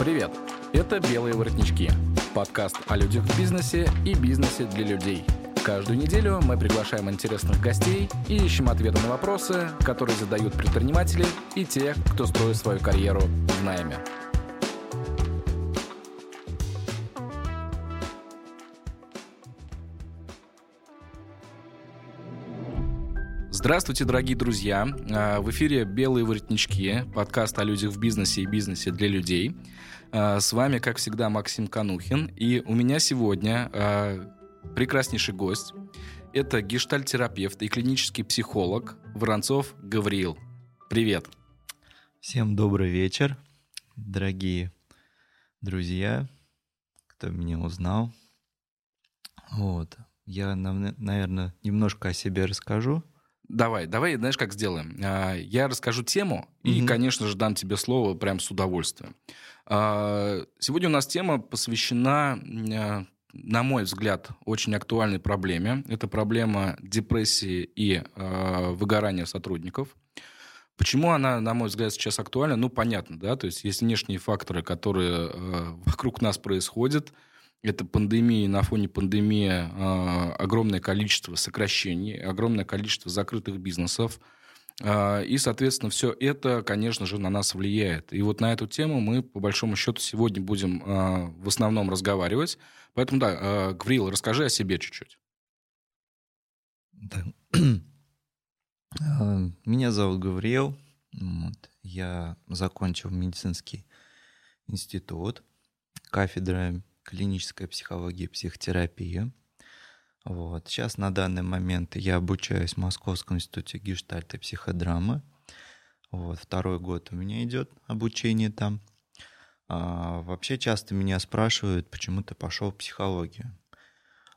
Привет! Это «Белые воротнички» – подкаст о людях в бизнесе и бизнесе для людей. Каждую неделю мы приглашаем интересных гостей и ищем ответы на вопросы, которые задают предприниматели и те, кто строит свою карьеру в найме. Здравствуйте, дорогие друзья! А, в эфире «Белые воротнички», подкаст о людях в бизнесе и бизнесе для людей. А, с вами, как всегда, Максим Канухин. И у меня сегодня а, прекраснейший гость. Это гештальтерапевт и клинический психолог Воронцов Гавриил. Привет! Всем добрый вечер, дорогие друзья, кто меня узнал. Вот. Я, наверное, немножко о себе расскажу. Давай, давай, знаешь, как сделаем? А, я расскажу тему и, конечно же, дам тебе слово прям с удовольствием. А, сегодня у нас тема посвящена, а, на мой взгляд, очень актуальной проблеме. Это проблема депрессии и выгорания сотрудников. Почему она, на мой взгляд, сейчас актуальна? Ну, понятно, да, то есть есть внешние факторы, которые вокруг нас происходят – это пандемия, на фоне пандемии э, огромное количество сокращений, огромное количество закрытых бизнесов. Э, и, соответственно, все это, конечно же, на нас влияет. И вот на эту тему мы, по большому счету, сегодня будем э, в основном разговаривать. Поэтому, да, э, Гврил, расскажи о себе чуть-чуть. Да. Меня зовут Гавриил. Вот. Я закончил медицинский институт, кафедра клиническая психология психотерапия. Вот. Сейчас на данный момент я обучаюсь в Московском институте гештальта и психодрамы. Вот. Второй год у меня идет обучение там. А, вообще часто меня спрашивают, почему ты пошел в психологию.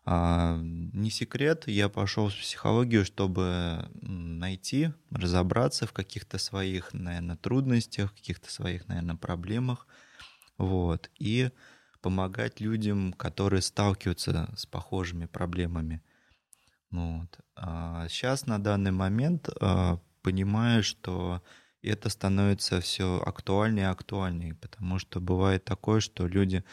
А, не секрет, я пошел в психологию, чтобы найти, разобраться в каких-то своих, наверное, трудностях, каких-то своих, наверное, проблемах. Вот. И помогать людям, которые сталкиваются с похожими проблемами. Вот. А сейчас на данный момент а, понимаю, что это становится все актуальнее и актуальнее, потому что бывает такое, что люди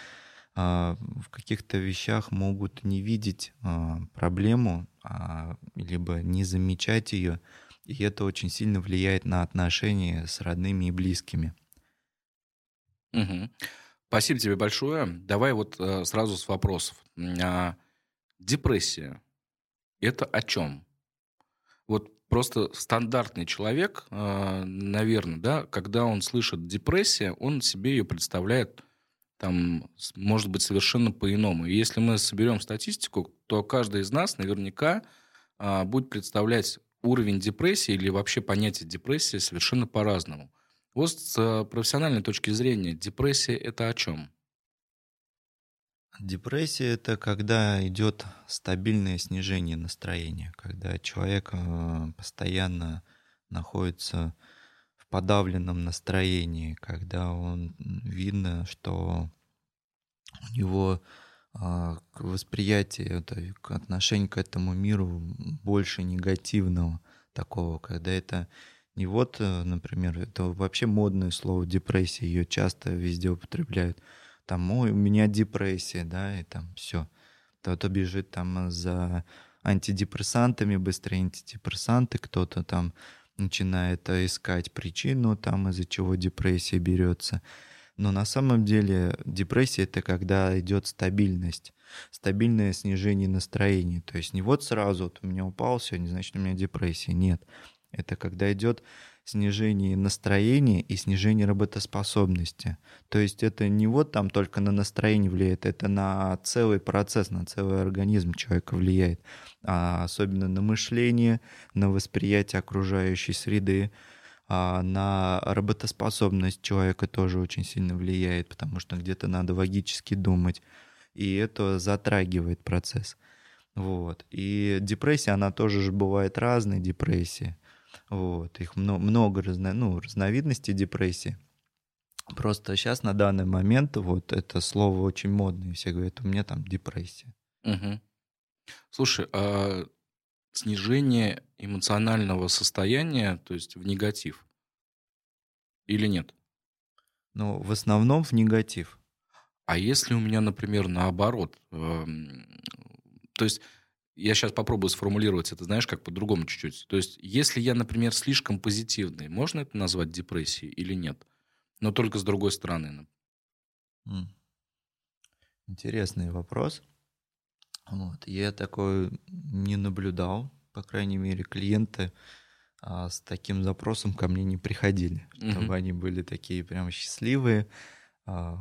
а, в каких-то вещах могут не видеть а, проблему, а, либо не замечать ее, и это очень сильно влияет на отношения с родными и близкими. Угу. Спасибо тебе большое. Давай вот э, сразу с вопросов. А, депрессия – это о чем? Вот просто стандартный человек, э, наверное, да, когда он слышит депрессия, он себе ее представляет там, может быть, совершенно по-иному. Если мы соберем статистику, то каждый из нас наверняка э, будет представлять уровень депрессии или вообще понятие депрессии совершенно по-разному. Вот с э, профессиональной точки зрения, депрессия это о чем? Депрессия это когда идет стабильное снижение настроения, когда человек э, постоянно находится в подавленном настроении, когда он видно, что у него э, восприятие, отношение к этому миру больше негативного такого, когда это и вот, э, например, это вообще модное слово депрессия, ее часто везде употребляют. Там, ой, у меня депрессия, да, и там все. Кто-то бежит там за антидепрессантами, быстрее антидепрессанты, кто-то там начинает э, искать причину, там из-за чего депрессия берется. Но на самом деле депрессия это когда идет стабильность, стабильное снижение настроения. То есть не вот сразу вот у меня упал сегодня, значит у меня депрессия. Нет. Это когда идет снижение настроения и снижение работоспособности. То есть это не вот там только на настроение влияет, это на целый процесс, на целый организм человека влияет, а особенно на мышление, на восприятие окружающей среды, а на работоспособность человека тоже очень сильно влияет, потому что где-то надо логически думать, и это затрагивает процесс. Вот. И депрессия, она тоже же бывает разной депрессии. Вот, их много, много разно, ну, разновидностей депрессии. Просто сейчас на данный момент вот это слово очень модное, все говорят, у меня там депрессия. Угу. Слушай, а снижение эмоционального состояния, то есть в негатив, или нет? Ну, в основном в негатив. А если у меня, например, наоборот, эм, то есть я сейчас попробую сформулировать это, знаешь, как по-другому чуть-чуть. То есть если я, например, слишком позитивный, можно это назвать депрессией или нет? Но только с другой стороны. Интересный вопрос. Вот. Я такой не наблюдал, по крайней мере, клиенты а, с таким запросом ко мне не приходили, чтобы угу. они были такие прям счастливые. А,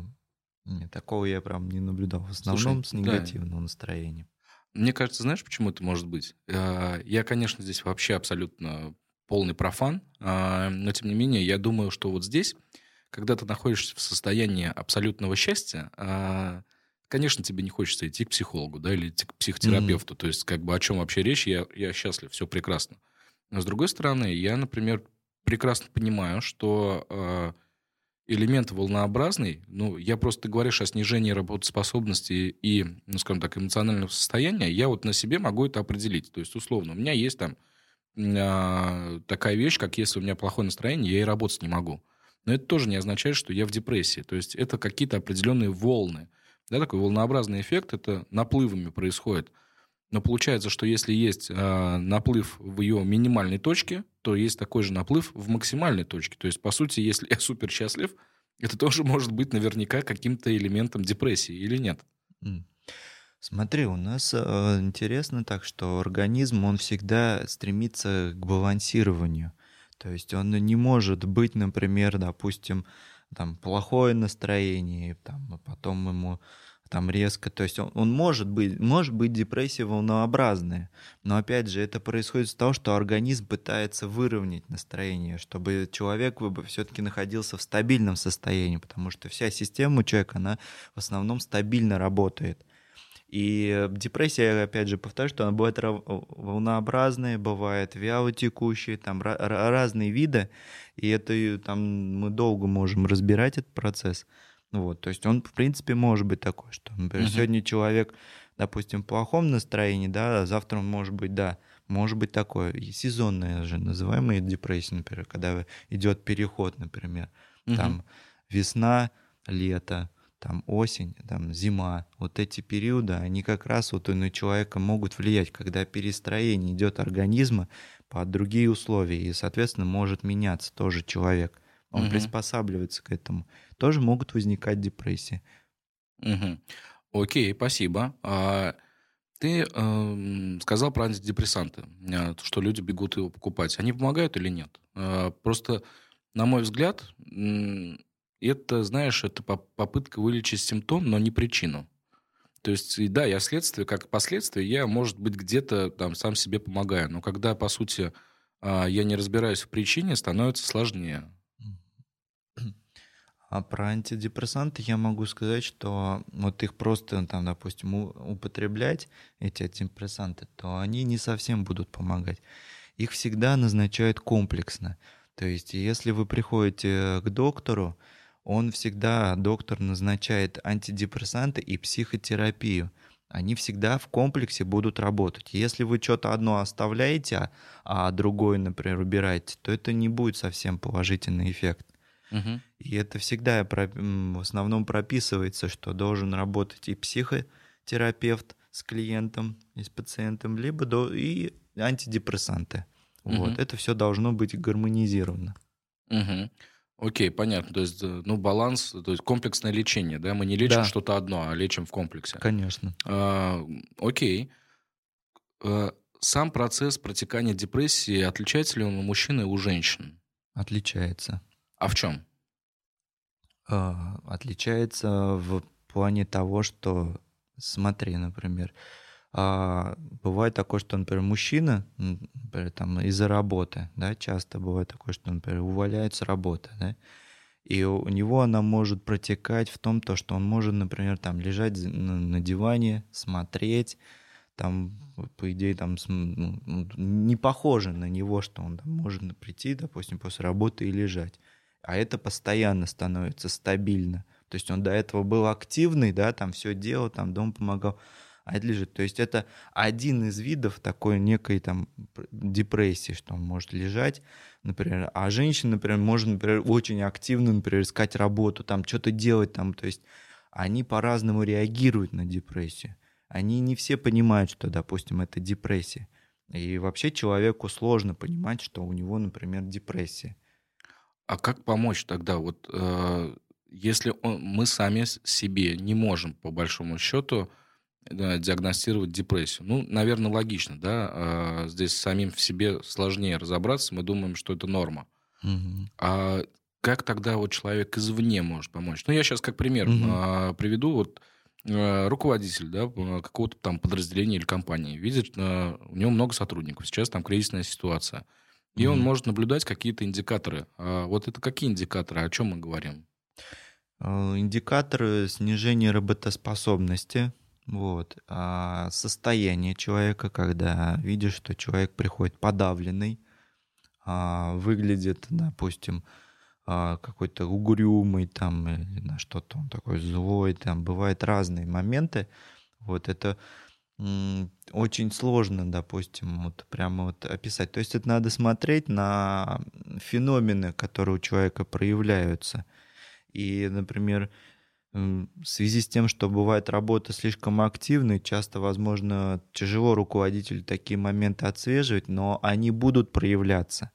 нет, такого я прям не наблюдал. В основном Слушай, с негативным да. настроением. Мне кажется, знаешь, почему это может быть? А, я, конечно, здесь вообще абсолютно полный профан, а, но тем не менее, я думаю, что вот здесь, когда ты находишься в состоянии абсолютного счастья, а, конечно, тебе не хочется идти к психологу, да, или идти к психотерапевту. Mm-hmm. То есть, как бы о чем вообще речь, я, я счастлив, все прекрасно. Но с другой стороны, я, например, прекрасно понимаю, что элемент волнообразный, ну, я просто, ты говоришь о снижении работоспособности и, ну, скажем так, эмоционального состояния, я вот на себе могу это определить. То есть, условно, у меня есть там э, такая вещь, как если у меня плохое настроение, я и работать не могу. Но это тоже не означает, что я в депрессии. То есть, это какие-то определенные волны. Да, такой волнообразный эффект, это наплывами происходит. Но получается, что если есть э, наплыв в ее минимальной точке, то есть такой же наплыв в максимальной точке. То есть, по сути, если я супер счастлив, это тоже может быть наверняка каким-то элементом депрессии или нет? Смотри, у нас э, интересно так, что организм, он всегда стремится к балансированию. То есть он не может быть, например, допустим, там плохое настроение, там, а потом ему там резко, то есть он, он может быть, может быть депрессия волнообразная, но опять же это происходит с того, что организм пытается выровнять настроение, чтобы человек все-таки находился в стабильном состоянии, потому что вся система у человека, она в основном стабильно работает. И депрессия, опять же, повторю, что она бывает волнообразная, бывает вялотекущая, там разные виды, и это там мы долго можем разбирать этот процесс. Вот, то есть он, в принципе, может быть такой, что, например, uh-huh. сегодня человек, допустим, в плохом настроении, да, а завтра он может быть, да, может быть такое. И сезонная же называемая депрессия, например, когда идет переход, например, uh-huh. там весна, лето, там осень, там зима, вот эти периоды, они как раз вот на человека могут влиять, когда перестроение идет организма под другие условия, и, соответственно, может меняться тоже человек. Он угу. приспосабливается к этому. Тоже могут возникать депрессии. Угу. Окей, спасибо. А, ты э, сказал про антидепрессанты, э, что люди бегут его покупать. Они помогают или нет? Э, просто, на мой взгляд, это, знаешь, это попытка вылечить симптом, но не причину. То есть, да, я следствие, как последствие, я, может быть, где-то там сам себе помогаю. Но когда, по сути, а, я не разбираюсь в причине, становится сложнее. А про антидепрессанты я могу сказать, что вот их просто, там, допустим, употреблять, эти антидепрессанты, то они не совсем будут помогать. Их всегда назначают комплексно. То есть, если вы приходите к доктору, он всегда, доктор назначает антидепрессанты и психотерапию. Они всегда в комплексе будут работать. Если вы что-то одно оставляете, а другое, например, убираете, то это не будет совсем положительный эффект. Угу. И это всегда в основном прописывается, что должен работать и психотерапевт с клиентом, и с пациентом, либо до, и антидепрессанты. Угу. Вот. Это все должно быть гармонизировано. Угу. Окей, понятно. То есть, э, ну, баланс, то есть комплексное лечение, да? Мы не лечим да. что-то одно, а лечим в комплексе. Конечно. А, окей. А, сам процесс протекания депрессии отличается ли он у мужчин и у женщин? Отличается. А в чем? А, отличается в плане того, что, смотри, например, а, бывает такое, что, например, мужчина, например, там из-за работы, да, часто бывает такое, что, например, увольняется работа, да, и у него она может протекать в том, то, что он может, например, там лежать на, диване, смотреть, там, по идее, там ну, не похоже на него, что он там может прийти, допустим, после работы и лежать а это постоянно становится стабильно. То есть он до этого был активный, да, там все делал, там дом помогал, а это лежит. То есть это один из видов такой некой там депрессии, что он может лежать, например. А женщина, например, может, например, очень активно, например, искать работу, там что-то делать, там, то есть они по-разному реагируют на депрессию. Они не все понимают, что, допустим, это депрессия. И вообще человеку сложно понимать, что у него, например, депрессия. А как помочь тогда? Вот э, если он, мы сами себе не можем, по большому счету, э, диагностировать депрессию. Ну, наверное, логично, да. Э, здесь самим в себе сложнее разобраться. Мы думаем, что это норма. Угу. А как тогда вот человек извне может помочь? Ну, я сейчас как пример угу. э, приведу. Вот э, руководитель да, какого-то там подразделения или компании видит, э, у него много сотрудников. Сейчас там кризисная ситуация. И он может наблюдать какие-то индикаторы. А вот это какие индикаторы? О чем мы говорим? Э, индикаторы снижения работоспособности, вот, а состояние человека, когда видишь, что человек приходит подавленный, а, выглядит, допустим, какой-то угрюмый там или на что-то он такой злой, там бывают разные моменты. Вот это очень сложно, допустим, вот прямо вот описать. То есть это надо смотреть на феномены, которые у человека проявляются. И, например, в связи с тем, что бывает работа слишком активной, часто, возможно, тяжело руководителю такие моменты отслеживать, но они будут проявляться.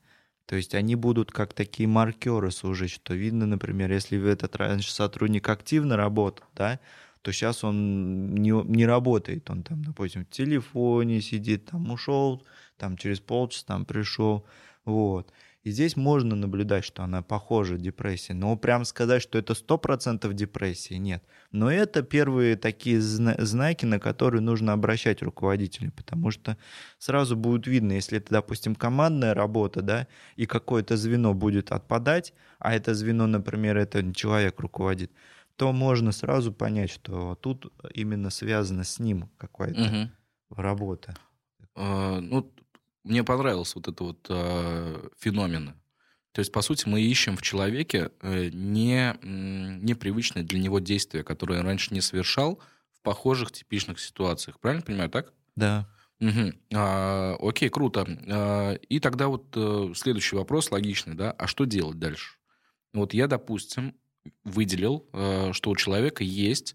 То есть они будут как такие маркеры служить, что видно, например, если этот раньше сотрудник активно работал, да, то сейчас он не, не работает. Он там, допустим, в телефоне сидит, там ушел, там через полчаса там пришел. Вот. И здесь можно наблюдать, что она похожа депрессия. Но прям сказать, что это 100% депрессии, нет. Но это первые такие знаки, на которые нужно обращать руководителю, потому что сразу будет видно, если это, допустим, командная работа, да, и какое-то звено будет отпадать, а это звено, например, это человек руководит, то можно сразу понять, что тут именно связано с ним какая-то угу. работа. А, ну, мне понравился вот это вот а, феномен. То есть, по сути, мы ищем в человеке э, не, непривычное для него действие, которое раньше не совершал в похожих типичных ситуациях. Правильно понимаю, так? Да. Угу. А, окей, круто. А, и тогда вот а, следующий вопрос логичный, да? А что делать дальше? Вот я, допустим, выделил, э, что у человека есть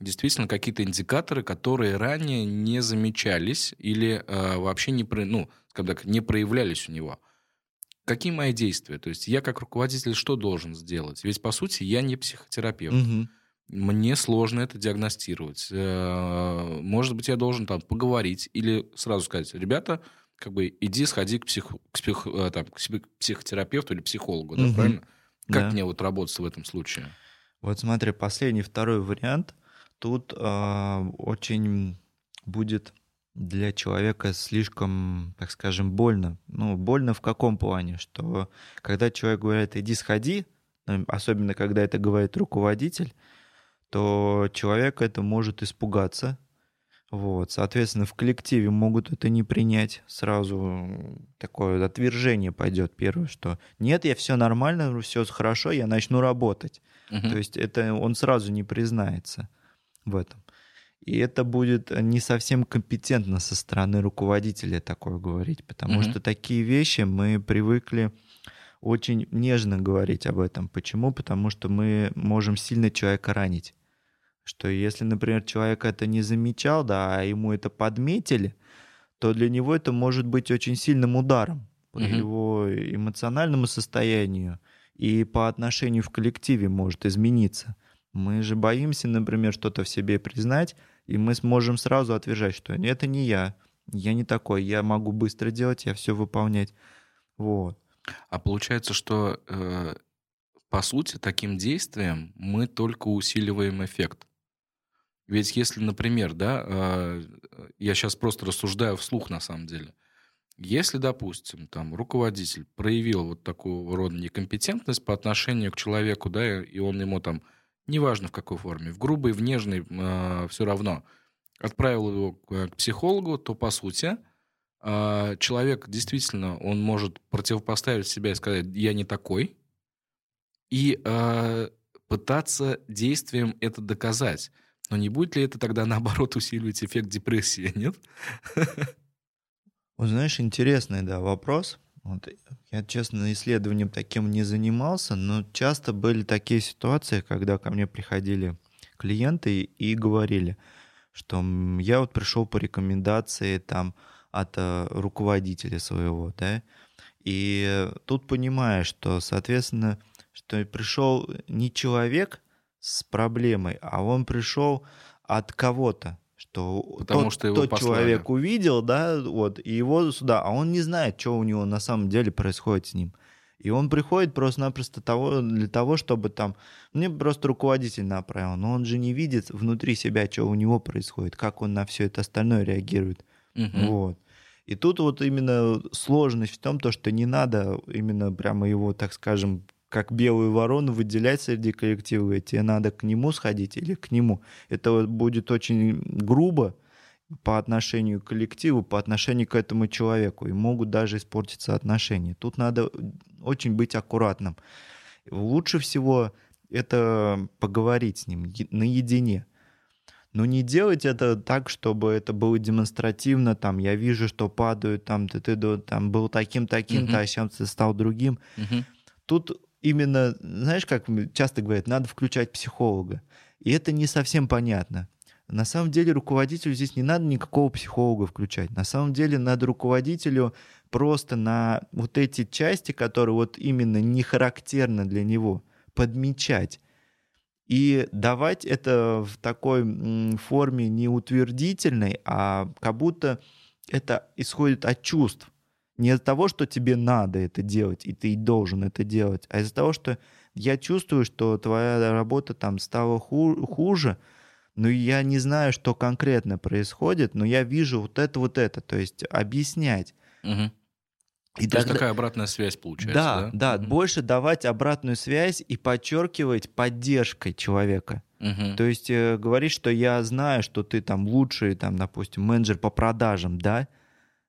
действительно какие-то индикаторы, которые ранее не замечались или э, вообще не, ну, скажем так, не проявлялись у него. Какие мои действия? То есть я как руководитель что должен сделать? Ведь, по сути, я не психотерапевт. Угу. Мне сложно это диагностировать. Э, может быть, я должен там поговорить или сразу сказать, ребята, как бы иди сходи к, псих, к, псих, там, к психотерапевту или психологу, да, угу. правильно? Как да. мне вот работать в этом случае? Вот смотри, последний, второй вариант. Тут э, очень будет для человека слишком, так скажем, больно. Ну, больно в каком плане? Что когда человек говорит, иди сходи, ну, особенно когда это говорит руководитель, то человек это может испугаться, вот, соответственно, в коллективе могут это не принять. Сразу такое отвержение пойдет первое, что нет, я все нормально, все хорошо, я начну работать. Угу. То есть это он сразу не признается в этом. И это будет не совсем компетентно со стороны руководителя такое говорить, потому угу. что такие вещи мы привыкли очень нежно говорить об этом. Почему? Потому что мы можем сильно человека ранить что если, например, человек это не замечал, да, а ему это подметили, то для него это может быть очень сильным ударом по угу. его эмоциональному состоянию и по отношению в коллективе может измениться. Мы же боимся, например, что-то в себе признать, и мы сможем сразу отвержать, что это не я, я не такой, я могу быстро делать, я все выполнять. Вот. А получается, что э, по сути таким действием мы только усиливаем эффект. Ведь если, например, да, а, я сейчас просто рассуждаю вслух на самом деле, если, допустим, там руководитель проявил вот такого рода некомпетентность по отношению к человеку, да, и он ему там, неважно в какой форме, в грубой, в нежной, э, все равно, отправил его к психологу, то, по сути, э, человек действительно, он может противопоставить себя и сказать, я не такой, и пытаться действием это доказать. Но не будет ли это тогда, наоборот, усиливать эффект депрессии, нет? Вот знаешь, интересный, да, вопрос. Вот, я, честно, исследованием таким не занимался, но часто были такие ситуации, когда ко мне приходили клиенты и говорили, что я вот пришел по рекомендации там от э, руководителя своего, да, и тут понимаешь, что, соответственно, что пришел не человек с проблемой, а он пришел от кого-то, что Потому тот, что его тот человек увидел, да, вот, и его сюда, а он не знает, что у него на самом деле происходит с ним. И он приходит просто-напросто того, для того, чтобы там... Мне просто руководитель направил, но он же не видит внутри себя, что у него происходит, как он на все это остальное реагирует. Угу. Вот. И тут вот именно сложность в том, то, что не надо именно прямо его, так скажем, как белую ворону выделять среди коллектива, и тебе надо к нему сходить или к нему. Это будет очень грубо по отношению к коллективу, по отношению к этому человеку, и могут даже испортиться отношения. Тут надо очень быть аккуратным. Лучше всего это поговорить с ним наедине. Но не делать это так, чтобы это было демонстративно, там, я вижу, что падают, там, ты, ты там, был таким-таким-то, uh-huh. а сейчас ты стал другим. Uh-huh. Тут именно, знаешь, как часто говорят, надо включать психолога. И это не совсем понятно. На самом деле руководителю здесь не надо никакого психолога включать. На самом деле надо руководителю просто на вот эти части, которые вот именно не характерны для него, подмечать. И давать это в такой форме не утвердительной, а как будто это исходит от чувств. Не из-за того, что тебе надо это делать, и ты должен это делать, а из-за того, что я чувствую, что твоя работа там стала ху- хуже, но я не знаю, что конкретно происходит, но я вижу вот это, вот это, то есть объяснять. Угу. И То тогда... есть такая обратная связь получается, да? Да, да, угу. больше давать обратную связь и подчеркивать поддержкой человека. Угу. То есть э, говорить, что я знаю, что ты там лучший, там, допустим, менеджер по продажам, да,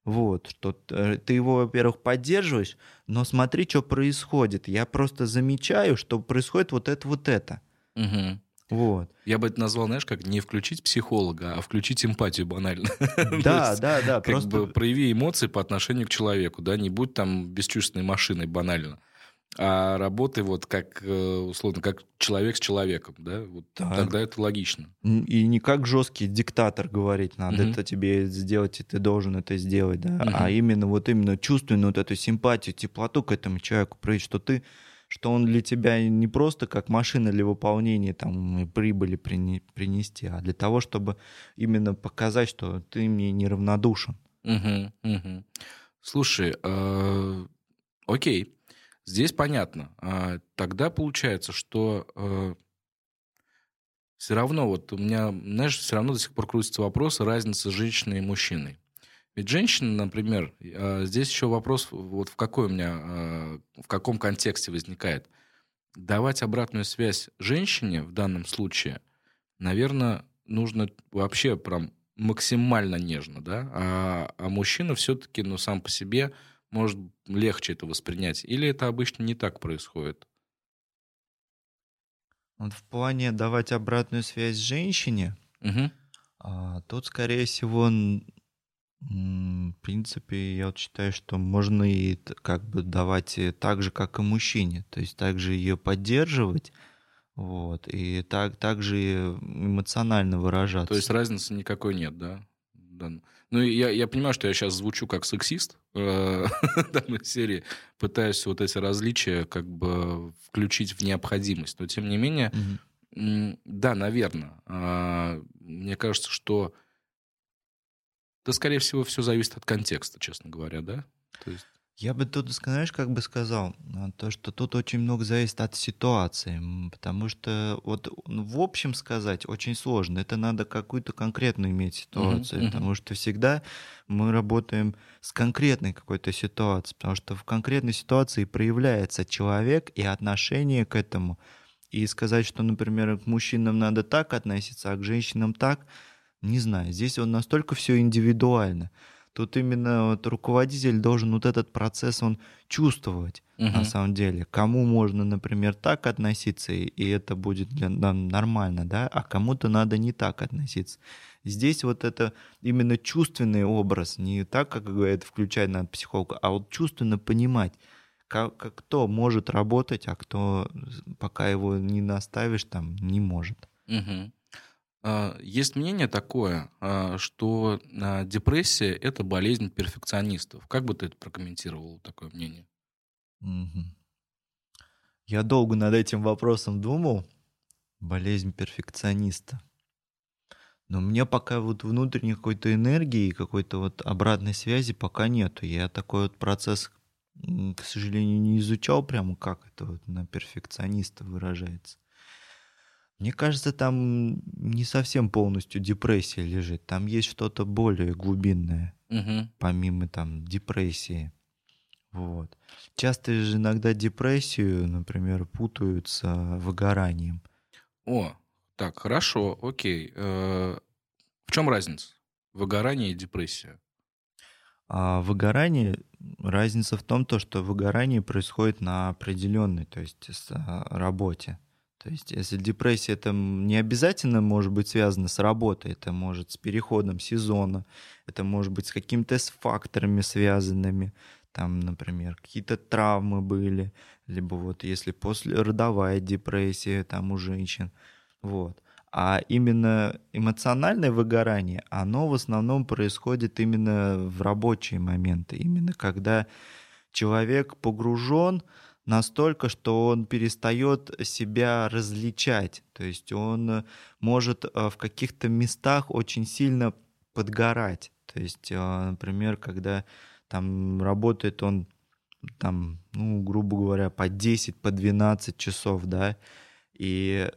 вот, что э, ты его, во-первых, поддерживаешь, но смотри, что происходит. Я просто замечаю, что происходит вот это, вот это. Угу. Вот. Я бы это назвал, знаешь, как не включить психолога, а включить эмпатию банально. Да, да, да. Просто прояви эмоции по отношению к человеку, да, не будь там бесчувственной машиной банально а работай вот как, э, условно, как человек с человеком, да, вот да. тогда это логично. И не как жесткий диктатор говорить надо, угу. это тебе сделать, и ты должен это сделать, да, угу. а именно вот именно чувственную вот эту симпатию, теплоту к этому человеку проявить, что ты, что он для тебя не просто как машина для выполнения там прибыли принести, а для того, чтобы именно показать, что ты мне неравнодушен. Угу, угу. Слушай, э, окей, Здесь понятно. А, тогда получается, что э, все равно вот у меня, знаешь, все равно до сих пор крутится вопрос разницы женщины и мужчины. Ведь женщина, например, а, здесь еще вопрос, вот в какой у меня, а, в каком контексте возникает. Давать обратную связь женщине в данном случае, наверное, нужно вообще прям максимально нежно, да, а, а мужчина все-таки, ну, сам по себе может легче это воспринять? Или это обычно не так происходит? Вот в плане давать обратную связь женщине, угу. а, тут, скорее всего, в принципе, я вот считаю, что можно и как бы давать так же, как и мужчине. То есть также ее поддерживать, вот, и так, также эмоционально выражаться. То есть разницы никакой нет, да? Ну, я, я понимаю, что я сейчас звучу как сексист э, данной серии, пытаюсь вот эти различия как бы включить в необходимость. Но, тем не менее, mm-hmm. да, наверное. Э, мне кажется, что да, скорее всего, все зависит от контекста, честно говоря, да? То есть... Я бы тут, знаешь, как бы сказал, а, то, что тут очень много зависит от ситуации, потому что вот ну, в общем сказать очень сложно. Это надо какую-то конкретную иметь ситуацию, mm-hmm. потому что всегда мы работаем с конкретной какой-то ситуацией, потому что в конкретной ситуации проявляется человек и отношение к этому. И сказать, что, например, к мужчинам надо так относиться, а к женщинам так, не знаю. Здесь вот настолько все индивидуально. Тут именно вот руководитель должен вот этот процесс он чувствовать угу. на самом деле. Кому можно, например, так относиться, и это будет для нам нормально, да, а кому-то надо не так относиться. Здесь вот это именно чувственный образ, не так, как говорят, включать надо психолога, а вот чувственно понимать, как, как кто может работать, а кто, пока его не наставишь, там, не может. Угу. А, есть мнение такое, а, что а, депрессия – это болезнь перфекционистов. Как бы ты это прокомментировал, такое мнение? Я долго над этим вопросом думал. Болезнь перфекциониста. Но меня пока вот внутренней какой-то энергии, какой-то вот обратной связи пока нету. Я такой вот процесс, к сожалению, не изучал прямо, как это вот на перфекциониста выражается. Мне кажется, там не совсем полностью депрессия лежит. Там есть что-то более глубинное, угу. помимо там депрессии. Вот. Часто же иногда депрессию, например, путают с выгоранием. О, так, хорошо, окей. Э, в чем разница? Выгорание и депрессия? А выгорание, разница в том, то, что выгорание происходит на определенной, то есть а, работе. То есть, если депрессия, это не обязательно может быть связано с работой, это может с переходом сезона, это может быть с какими-то факторами связанными, там, например, какие-то травмы были, либо вот если после родовая депрессия там у женщин, вот. А именно эмоциональное выгорание, оно в основном происходит именно в рабочие моменты, именно когда человек погружен настолько, что он перестает себя различать. То есть он э, может э, в каких-то местах очень сильно подгорать. То есть, э, например, когда там работает он там, ну, грубо говоря, по 10, по 12 часов, да, и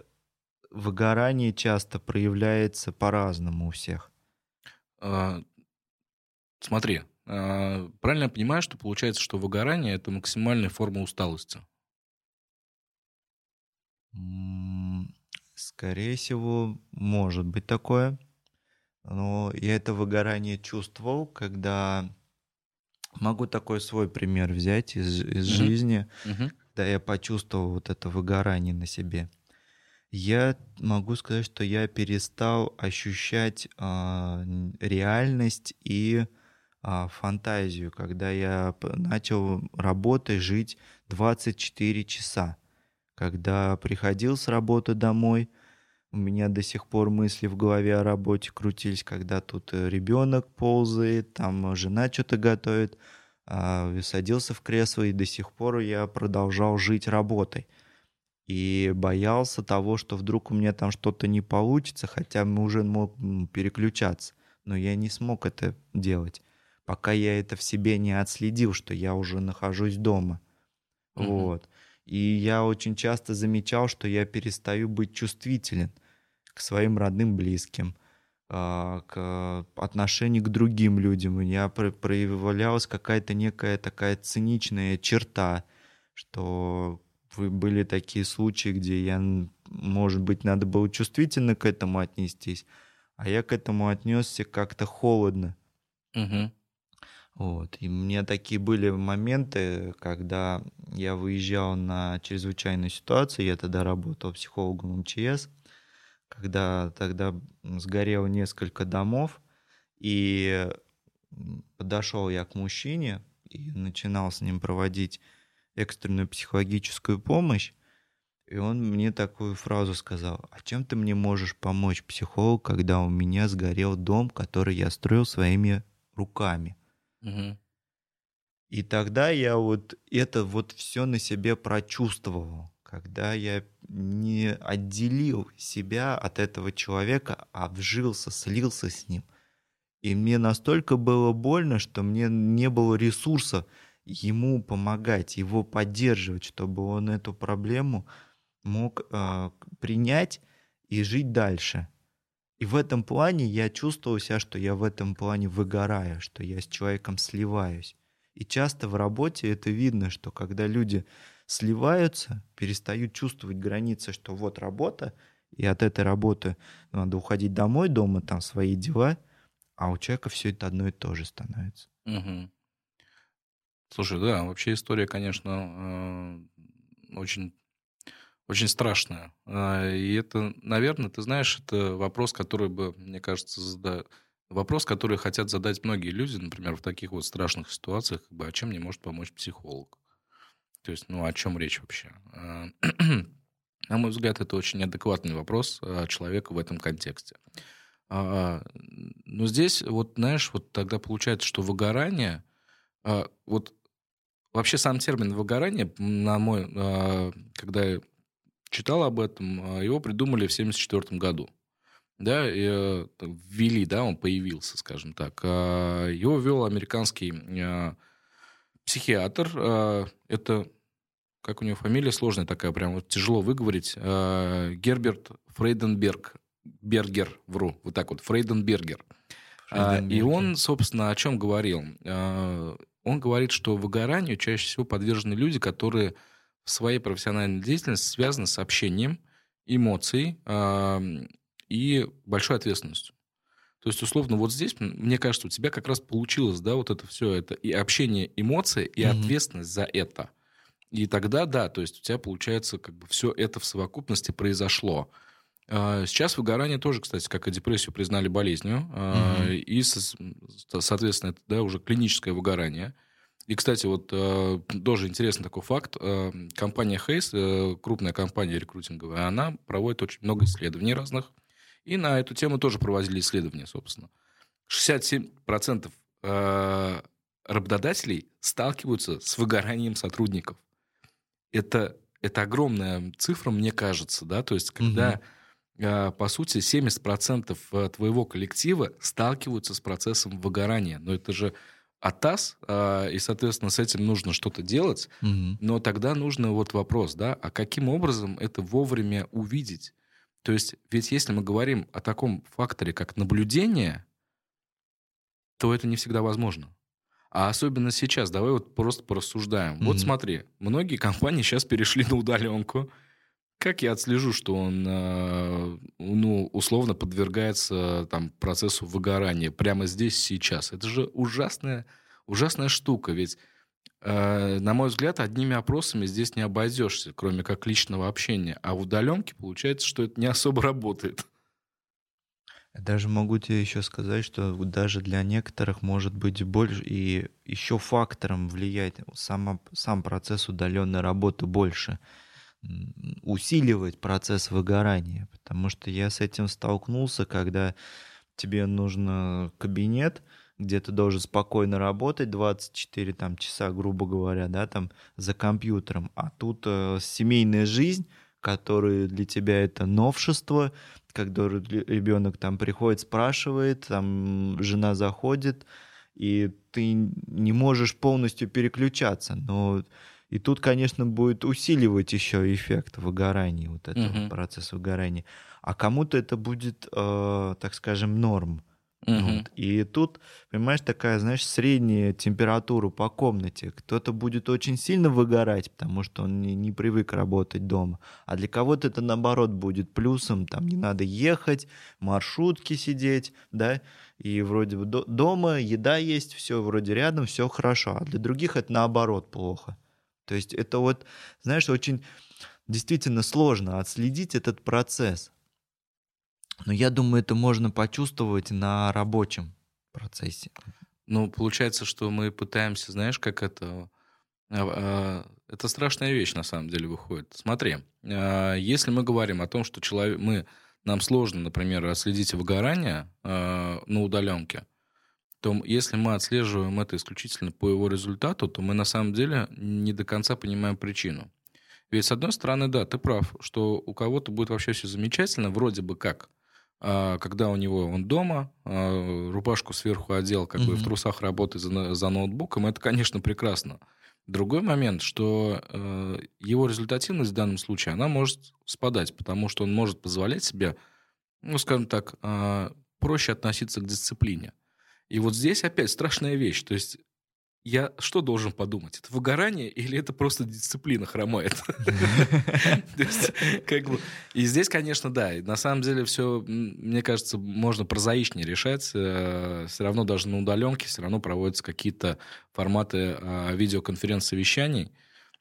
выгорание часто проявляется по-разному у всех. А, смотри, правильно я понимаю, что получается, что выгорание это максимальная форма усталости? Скорее всего, может быть такое. Но я это выгорание чувствовал, когда могу такой свой пример взять из, из угу. жизни, угу. когда я почувствовал вот это выгорание на себе. Я могу сказать, что я перестал ощущать э, реальность и а, фантазию, когда я начал работать, жить 24 часа. Когда приходил с работы домой, у меня до сих пор мысли в голове о работе крутились, когда тут э, ребенок ползает, там жена что-то готовит, а, садился в кресло, и до сих пор я продолжал жить работой. И боялся того, что вдруг у меня там что-то не получится, хотя мы уже мог переключаться. Но я не смог это делать пока я это в себе не отследил, что я уже нахожусь дома. Mm-hmm. Вот. И я очень часто замечал, что я перестаю быть чувствителен к своим родным близким, а, к отношению к другим людям. У меня проявлялась какая-то некая такая циничная черта, что были такие случаи, где я, может быть, надо было чувствительно к этому отнестись, а я к этому отнесся как-то холодно. Угу. Вот. И у меня такие были моменты, когда я выезжал на чрезвычайную ситуацию, я тогда работал психологом МЧС, когда тогда сгорело несколько домов, и подошел я к мужчине и начинал с ним проводить экстренную психологическую помощь, и он мне такую фразу сказал, а чем ты мне можешь помочь, психолог, когда у меня сгорел дом, который я строил своими руками? И тогда я вот это вот все на себе прочувствовал, когда я не отделил себя от этого человека, а вжился, слился с ним. И мне настолько было больно, что мне не было ресурса ему помогать, его поддерживать, чтобы он эту проблему мог э, принять и жить дальше. И в этом плане я чувствовал себя, что я в этом плане выгораю, что я с человеком сливаюсь. И часто в работе это видно, что когда люди сливаются, перестают чувствовать границы, что вот работа, и от этой работы надо уходить домой, дома там свои дела, а у человека все это одно и то же становится. Угу. Слушай, да, вообще история, конечно, э, очень, очень страшная. А, и это, наверное, ты знаешь, это вопрос, который бы, мне кажется, зада... вопрос, который хотят задать многие люди, например, в таких вот страшных ситуациях, как бы, а чем мне может помочь психолог? То есть, ну, о чем речь вообще? А, на мой взгляд, это очень неадекватный вопрос человека в этом контексте. Но здесь, вот, знаешь, вот тогда получается, что выгорание, вот Вообще сам термин выгорание, на мой, когда читал об этом, а, его придумали в 1974 году. Да, и, э, ввели, да, он появился, скажем так. А, его ввел американский психиатр. Это, как у него фамилия сложная такая, прям вот тяжело выговорить. Герберт Фрейденберг. Бергер, вру, вот так вот, Фрейденбергер. Фрейденбергер. И он, собственно, о чем говорил? Он говорит, что выгоранию чаще всего подвержены люди, которые в своей профессиональной деятельности связаны с общением, эмоцией э, и большой ответственностью. То есть, условно, вот здесь, мне кажется, у тебя как раз получилось, да, вот это все, это и общение, эмоции, и mm-hmm. ответственность за это. И тогда, да, то есть у тебя получается, как бы все это в совокупности произошло. А, сейчас выгорание тоже, кстати, как и депрессию, признали болезнью. Mm-hmm. И, соответственно, это да, уже клиническое выгорание. И, кстати, вот а, тоже интересный такой факт. Компания Hayes, э, крупная компания рекрутинговая, она проводит очень много исследований разных. И на эту тему тоже проводили исследования, собственно. 67% работодателей сталкиваются с выгоранием сотрудников. Это, это огромная цифра, мне кажется, да, то есть когда угу а, по сути, 70% э, твоего коллектива сталкиваются с процессом выгорания. Но это же АТАС, а, и, соответственно, с этим нужно что-то делать. Угу. Но тогда нужно вот вопрос, да, а каким образом это вовремя увидеть? То есть, ведь если мы говорим о таком факторе, как наблюдение, то это не всегда возможно. А особенно сейчас, давай вот просто порассуждаем. Mm-hmm. Вот смотри, многие компании сейчас перешли на удаленку, как я отслежу, что он, э, ну, условно подвергается там процессу выгорания прямо здесь, сейчас? Это же ужасная, ужасная штука, ведь э, на мой взгляд, одними опросами здесь не обойдешься, кроме как личного общения. А в удаленке получается, что это не особо работает. Даже могу тебе еще сказать, что даже для некоторых может быть больше, и еще фактором влияет сам, сам процесс удаленной работы больше усиливать процесс выгорания, потому что я с этим столкнулся, когда тебе нужен кабинет, где ты должен спокойно работать 24 там, часа, грубо говоря, да, там за компьютером, а тут э, семейная жизнь, которая для тебя это новшество, когда ребенок там приходит, спрашивает, там жена заходит, и ты не можешь полностью переключаться, но и тут, конечно, будет усиливать еще эффект выгорания, вот этого uh-huh. процесса выгорания. А кому-то это будет, э, так скажем, норм. Uh-huh. Вот. И тут, понимаешь, такая, знаешь, средняя температура по комнате. Кто-то будет очень сильно выгорать, потому что он не, не привык работать дома. А для кого-то это, наоборот, будет плюсом. Там не надо ехать, маршрутки сидеть, да, и вроде бы до- дома еда есть, все вроде рядом, все хорошо. А для других это, наоборот, плохо. То есть это вот, знаешь, очень действительно сложно отследить этот процесс. Но я думаю, это можно почувствовать на рабочем процессе. Ну, получается, что мы пытаемся, знаешь, как это... А, а, это страшная вещь, на самом деле, выходит. Смотри, а, если мы говорим о том, что человек, мы, нам сложно, например, отследить выгорание на удаленке, то если мы отслеживаем это исключительно по его результату, то мы на самом деле не до конца понимаем причину. Ведь, с одной стороны, да, ты прав, что у кого-то будет вообще все замечательно, вроде бы как, а, когда у него он дома, а, рубашку сверху одел, как угу. бы в трусах работает за, за ноутбуком, это, конечно, прекрасно. Другой момент, что э, его результативность в данном случае, она может спадать, потому что он может позволять себе, ну, скажем так, э, проще относиться к дисциплине. И вот здесь опять страшная вещь. То есть я что должен подумать? Это выгорание или это просто дисциплина хромает? И здесь, конечно, да. На самом деле все, мне кажется, можно прозаичнее решать. Э, все равно даже на удаленке все равно проводятся какие-то форматы а, видеоконференц-совещаний.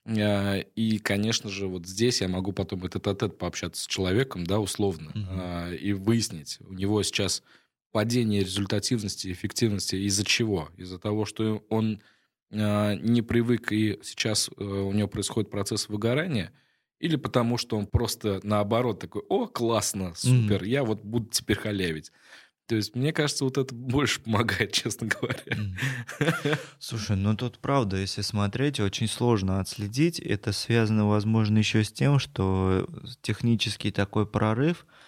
Э, и, конечно же, вот здесь я могу потом этот тет пообщаться с человеком, да, условно, mm-hmm. и выяснить, у него сейчас падение результативности, эффективности из-за чего? Из-за того, что он э, не привык и сейчас э, у него происходит процесс выгорания, или потому что он просто наоборот такой, о, классно, супер, mm-hmm. я вот буду теперь халявить. То есть, мне кажется, вот это больше помогает, честно говоря. Слушай, ну тут правда, если смотреть, очень сложно отследить. Это связано, возможно, еще с тем, что технический такой прорыв — а,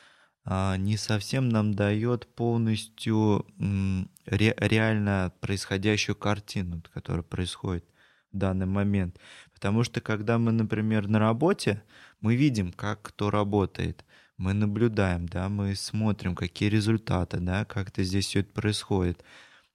не совсем нам дает полностью ре, реально происходящую картину, которая происходит в данный момент. Потому что когда мы, например, на работе, мы видим, как кто работает, мы наблюдаем, да, мы смотрим, какие результаты, да, как это здесь все это происходит.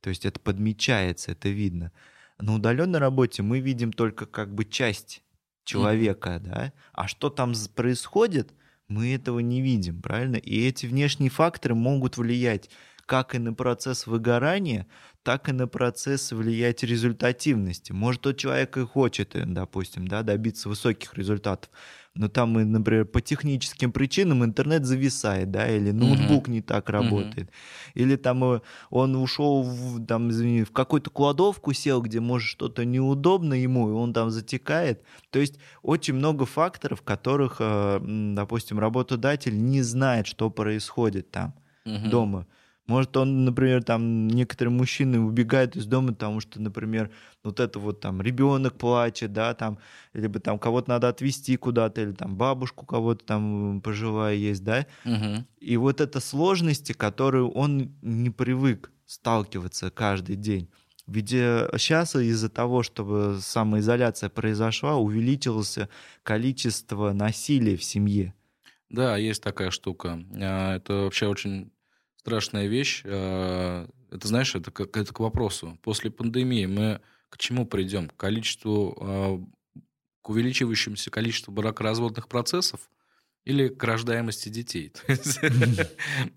То есть это подмечается, это видно. На удаленной работе мы видим только как бы часть человека, mm-hmm. да, а что там происходит, мы этого не видим, правильно? И эти внешние факторы могут влиять как и на процесс выгорания, так и на процесс влиять результативности. Может, тот человек и хочет, э, допустим, да, добиться высоких результатов, но там, например, по техническим причинам интернет зависает, да, или ноутбук mm-hmm. не так работает, mm-hmm. или там э, он ушел в, там, извини, в какую-то кладовку сел, где может что-то неудобно ему, и он там затекает. То есть очень много факторов, которых, э, допустим, работодатель не знает, что происходит там mm-hmm. дома. Может, он, например, там некоторые мужчины убегают из дома, потому что, например, вот это вот там ребенок плачет, да, там, либо там кого-то надо отвезти куда-то, или там бабушку кого-то там пожилая есть, да. Угу. И вот это сложности, которые он не привык сталкиваться каждый день. Ведь сейчас э, из-за того, чтобы самоизоляция произошла, увеличилось количество насилия в семье. Да, есть такая штука. А, это вообще очень страшная вещь. Э, это, знаешь, это, как, это к вопросу. После пандемии мы к чему придем? К количеству, э, к увеличивающемуся количеству бракоразводных процессов или к рождаемости детей?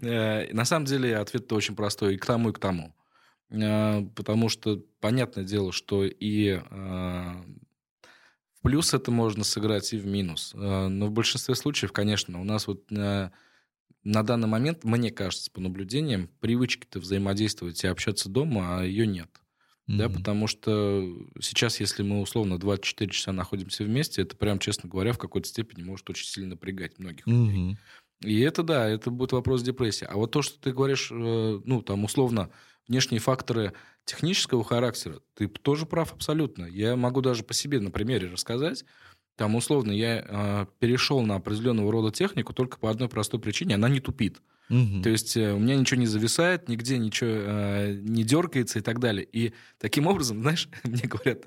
Э, на самом деле ответ-то очень простой и к тому, и к тому. Потому что понятное дело, что и в плюс это можно сыграть и в минус. Но в большинстве случаев, конечно, у нас вот на данный момент, мне кажется, по наблюдениям, привычки-то взаимодействовать и общаться дома, а ее нет. Mm-hmm. Да, потому что сейчас, если мы условно 24 часа находимся вместе, это прям, честно говоря, в какой-то степени может очень сильно напрягать многих mm-hmm. людей. И это да, это будет вопрос депрессии. А вот то, что ты говоришь, э, ну, там, условно, внешние факторы технического характера, ты тоже прав абсолютно. Я могу даже по себе на примере рассказать. Там, условно, я э, перешел на определенного рода технику только по одной простой причине. Она не тупит. Угу. То есть э, у меня ничего не зависает, нигде ничего э, не дергается и так далее. И таким образом, знаешь, мне говорят,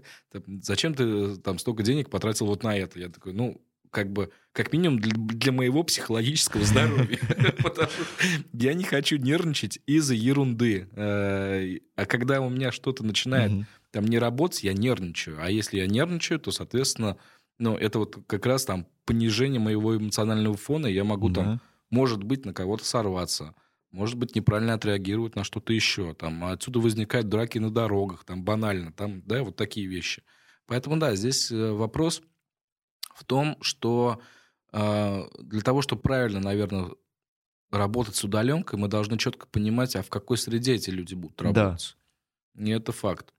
зачем ты там столько денег потратил вот на это? Я такой, ну, как бы, как минимум для, для моего психологического здоровья. Потому что я не хочу нервничать из-за ерунды. Э, а когда у меня что-то начинает там не работать, я нервничаю. А если я нервничаю, то, соответственно, ну, это вот как раз там понижение моего эмоционального фона, я могу да. там, может быть, на кого-то сорваться, может быть, неправильно отреагировать на что-то еще, там, а отсюда возникают драки на дорогах, там, банально, там, да, вот такие вещи. Поэтому, да, здесь э, вопрос в том, что э, для того, чтобы правильно, наверное, работать с удаленкой, мы должны четко понимать, а в какой среде эти люди будут работать. Да. И это факт.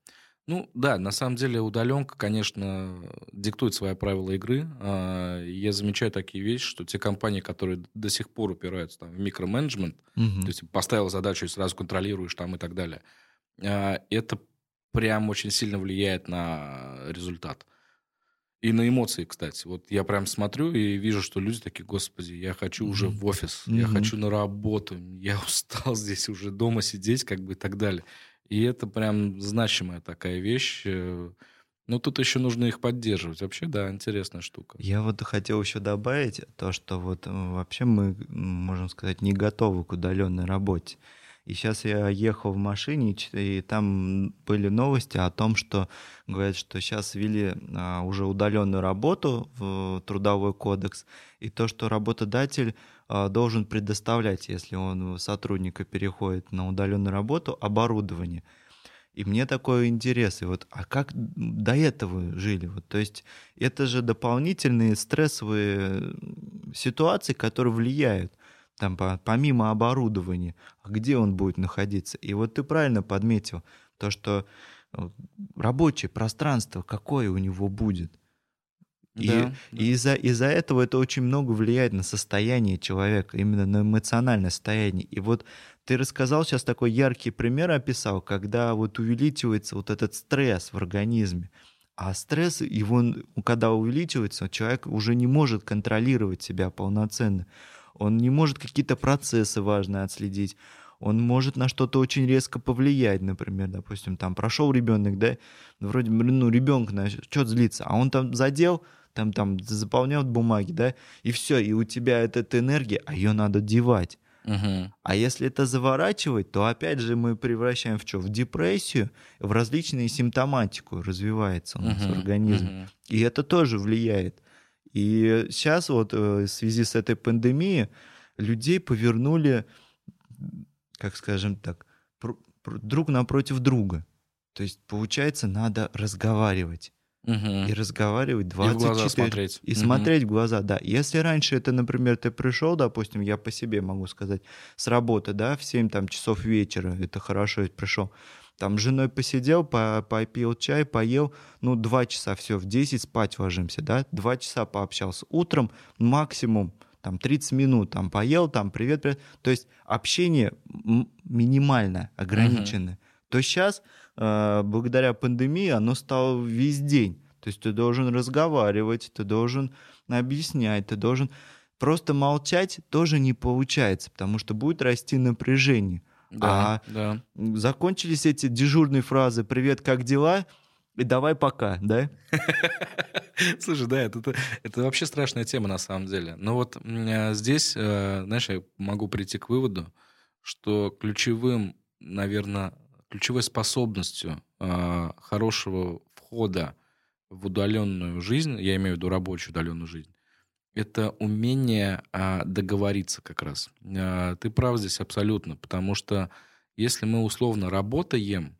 Ну да, на самом деле удаленка, конечно, диктует свои правила игры. А, я замечаю такие вещи, что те компании, которые до сих пор упираются там, в микроменеджмент, угу. то есть поставил задачу и сразу контролируешь там и так далее, а, это прям очень сильно влияет на результат. И на эмоции, кстати. Вот я прям смотрю и вижу, что люди такие, господи, я хочу уже в офис, mm-hmm. я хочу на работу, я устал здесь уже дома сидеть, как бы и так далее. И это прям значимая такая вещь. Э, ну, тут еще нужно их поддерживать. Вообще, да, интересная штука. Я вот хотел еще добавить то, что вот э, вообще мы, можем сказать, не готовы к удаленной работе. И сейчас я ехал в машине, и там были новости о том, что говорят, что сейчас ввели а, уже удаленную работу в трудовой кодекс, и то, что работодатель должен предоставлять, если он сотрудника переходит на удаленную работу, оборудование. И мне такой интерес, и вот, а как до этого жили? Вот, то есть это же дополнительные стрессовые ситуации, которые влияют там помимо оборудования, а где он будет находиться. И вот ты правильно подметил то, что э, рабочее пространство, какое у него будет. И, да, да. и из-за из этого это очень много влияет на состояние человека, именно на эмоциональное состояние. И вот ты рассказал сейчас такой яркий пример, описал, когда вот увеличивается вот этот стресс в организме. А стресс, его, когда увеличивается, человек уже не может контролировать себя полноценно он не может какие-то процессы важные отследить, он может на что-то очень резко повлиять, например, допустим, там прошел ребенок, да, вроде, ну, ребенок на что злиться, а он там задел, там, там заполнял бумаги, да, и все, и у тебя эта, эта энергия, а ее надо девать. Угу. А если это заворачивать, то опять же мы превращаем в что? В депрессию, в различные симптоматику развивается у нас угу. организм. Угу. И это тоже влияет. И сейчас вот э, в связи с этой пандемией людей повернули, как скажем так, друг напротив друга. То есть, получается, надо разговаривать. Угу. И разговаривать 24... И в глаза смотреть. И угу. смотреть в глаза, да. Если раньше это, например, ты пришел, допустим, я по себе могу сказать, с работы, да, в 7 там, часов вечера, это хорошо, я пришел, там с женой посидел, попил чай, поел, ну, два часа, все, в 10 спать ложимся, да, два часа пообщался. Утром максимум там 30 минут, там поел, там привет, привет. То есть общение минимально ограниченное. Uh-huh. То сейчас, э, благодаря пандемии, оно стало весь день. То есть ты должен разговаривать, ты должен объяснять, ты должен... Просто молчать тоже не получается, потому что будет расти напряжение. Да, а да. закончились эти дежурные фразы «Привет, как дела?» и «Давай пока», да? Слушай, да, это, это вообще страшная тема на самом деле. Но вот а, здесь, э, знаешь, я могу прийти к выводу, что ключевым, наверное, ключевой способностью а, хорошего входа в удаленную жизнь, я имею в виду рабочую удаленную жизнь, это умение а, договориться как раз. А, ты прав здесь абсолютно, потому что если мы условно работаем,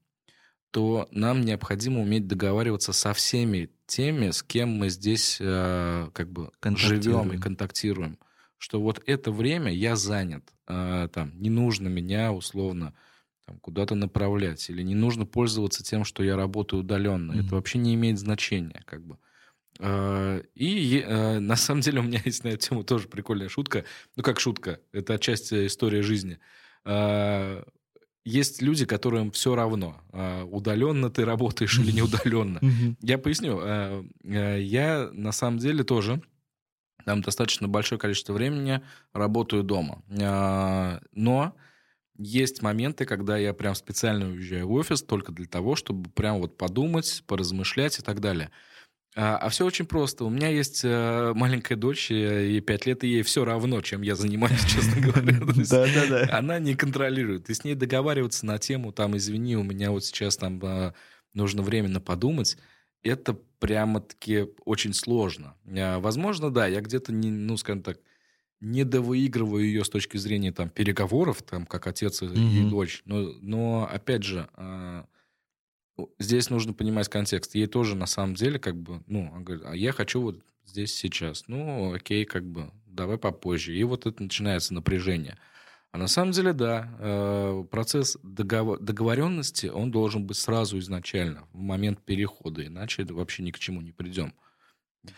то нам необходимо уметь договариваться со всеми теми, с кем мы здесь а, как бы живем и контактируем. Что вот это время я занят, а, там, не нужно меня условно там, куда-то направлять, или не нужно пользоваться тем, что я работаю удаленно. Mm-hmm. Это вообще не имеет значения, как бы. А, и а, на самом деле у меня есть на эту тему тоже прикольная шутка. Ну, как шутка, это отчасти история жизни. А, есть люди, которым все равно, удаленно ты работаешь или не удаленно. Я поясню. Я на самом деле тоже там достаточно большое количество времени работаю дома. Но есть моменты, когда я прям специально уезжаю в офис только для того, чтобы прям вот подумать, поразмышлять и так далее. А, а все очень просто. У меня есть э, маленькая дочь, ей 5 лет, и ей все равно, чем я занимаюсь, честно говоря. Да, да, да. Она не контролирует. И с ней договариваться на тему, там, извини, у меня вот сейчас там э, нужно временно подумать, это прямо-таки очень сложно. А, возможно, да, я где-то, не, ну, скажем так, не довыигрываю ее с точки зрения там переговоров, там, как отец и, и дочь. Но, но опять же, а, здесь нужно понимать контекст. Ей тоже на самом деле как бы, ну, он говорит, а я хочу вот здесь сейчас. Ну, окей, как бы, давай попозже. И вот это начинается напряжение. А на самом деле, да, э, процесс договоренности, он должен быть сразу изначально, в момент перехода, иначе вообще ни к чему не придем.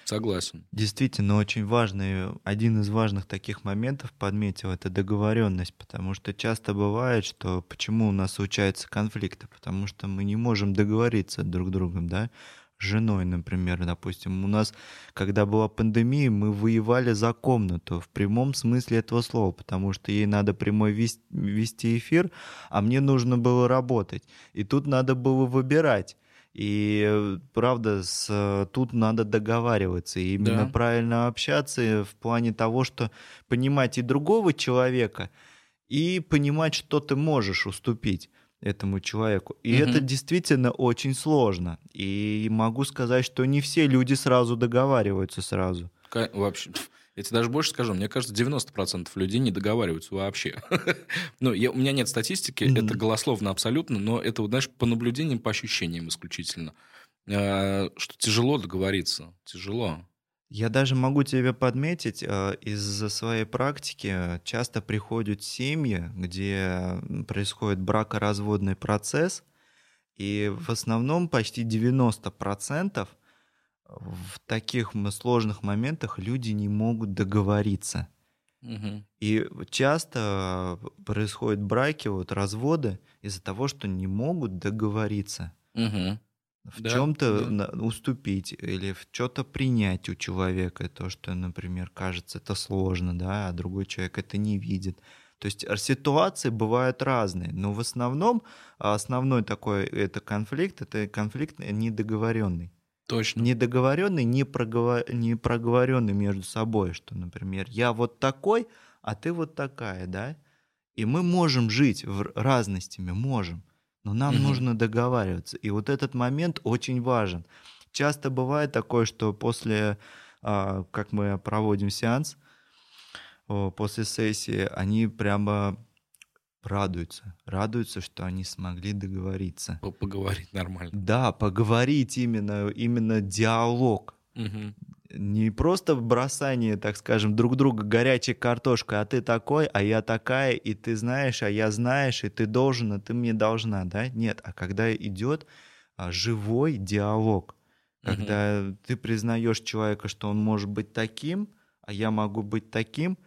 Согласен. Действительно, очень важный, один из важных таких моментов подметил, это договоренность, потому что часто бывает, что почему у нас случаются конфликты, потому что мы не можем договориться друг с другом, да, с женой, например, допустим, у нас, когда была пандемия, мы воевали за комнату в прямом смысле этого слова, потому что ей надо прямой вести эфир, а мне нужно было работать. И тут надо было выбирать и правда, с, тут надо договариваться, и именно да. правильно общаться в плане того, что понимать и другого человека, и понимать, что ты можешь уступить этому человеку. И угу. это действительно очень сложно. И могу сказать, что не все люди сразу договариваются сразу. Вообще, я тебе даже больше скажу, мне кажется, 90% людей не договариваются вообще. ну, я, у меня нет статистики, mm-hmm. это голословно абсолютно, но это, вот, знаешь, по наблюдениям, по ощущениям исключительно. Э, что тяжело договориться, тяжело. Я даже могу тебе подметить, э, из-за своей практики часто приходят семьи, где происходит бракоразводный процесс, и в основном почти 90% в таких сложных моментах люди не могут договориться. Угу. И часто происходят браки, вот разводы из-за того, что не могут договориться. Угу в да, чем-то да. уступить или в что-то принять у человека то, что, например, кажется это сложно, да, а другой человек это не видит. То есть ситуации бывают разные, но в основном основной такой это конфликт, это конфликт недоговоренный. Точно. Недоговоренный, не, проговор... не проговоренный между собой, что, например, я вот такой, а ты вот такая, да? И мы можем жить в разностями, можем но нам угу. нужно договариваться. И вот этот момент очень важен. Часто бывает такое, что после, а, как мы проводим сеанс, после сессии, они прямо радуются, радуются, что они смогли договориться. Поговорить нормально. Да, поговорить именно, именно диалог. Угу не просто бросание, так скажем, друг друга горячей картошкой, а ты такой, а я такая, и ты знаешь, а я знаешь, и ты должен, а ты мне должна, да? Нет, а когда идет а, живой диалог, когда угу. ты признаешь человека, что он может быть таким, а я могу быть таким,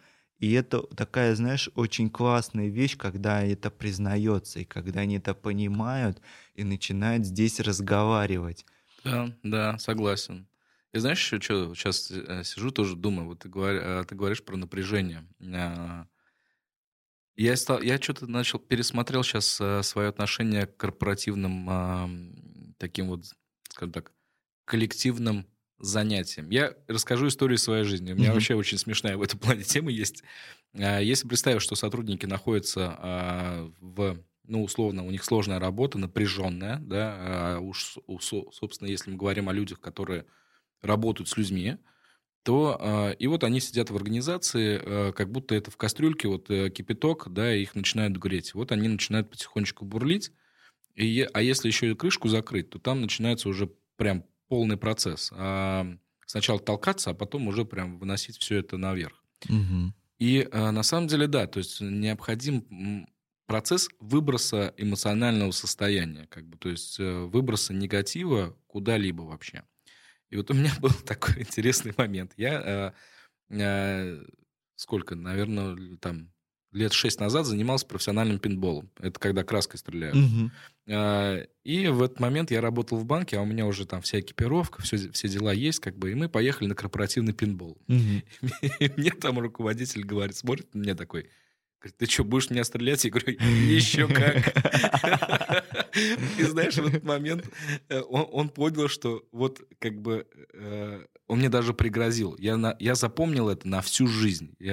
и это такая, знаешь, очень классная вещь, когда это признается, и когда они это понимают и начинают здесь разговаривать. Да, да, согласен. И знаешь, еще что, сейчас э, сижу тоже думаю, вот ты, говор, э, ты говоришь про напряжение. А, я, стал, я что-то начал, пересмотрел сейчас э, свое отношение к корпоративным таким вот, скажем так, коллективным занятиям. Я расскажу историю своей жизни. У меня mm-hmm. вообще очень смешная в этом плане тема есть. А, если представить, что сотрудники находятся а, в, ну, условно, у них сложная работа, напряженная, да, уж, собственно, если мы говорим о людях, которые работают с людьми, то и вот они сидят в организации, как будто это в кастрюльке вот э, кипяток, да, их начинают греть. Вот они начинают потихонечку бурлить, и, а если еще и крышку закрыть, то там начинается уже прям полный процесс. А сначала толкаться, а потом уже прям выносить все это наверх. Угу. И э, на самом деле, да, то есть необходим процесс выброса эмоционального состояния, как бы, то есть э, выброса негатива куда-либо вообще. И вот у меня был такой интересный момент. Я э, э, сколько, наверное, там лет шесть назад занимался профессиональным пинболом. Это когда краской стреляют. Угу. Э, и в этот момент я работал в банке, а у меня уже там вся экипировка, все, все дела есть, как бы, и мы поехали на корпоративный пинбол. Угу. И мне там руководитель говорит, смотрит на меня такой, Говорит, ты что, будешь меня стрелять? Я говорю, еще как. И знаешь, в этот момент э, он, он понял, что вот как бы э, он мне даже пригрозил. Я, на, я запомнил это на всю жизнь. И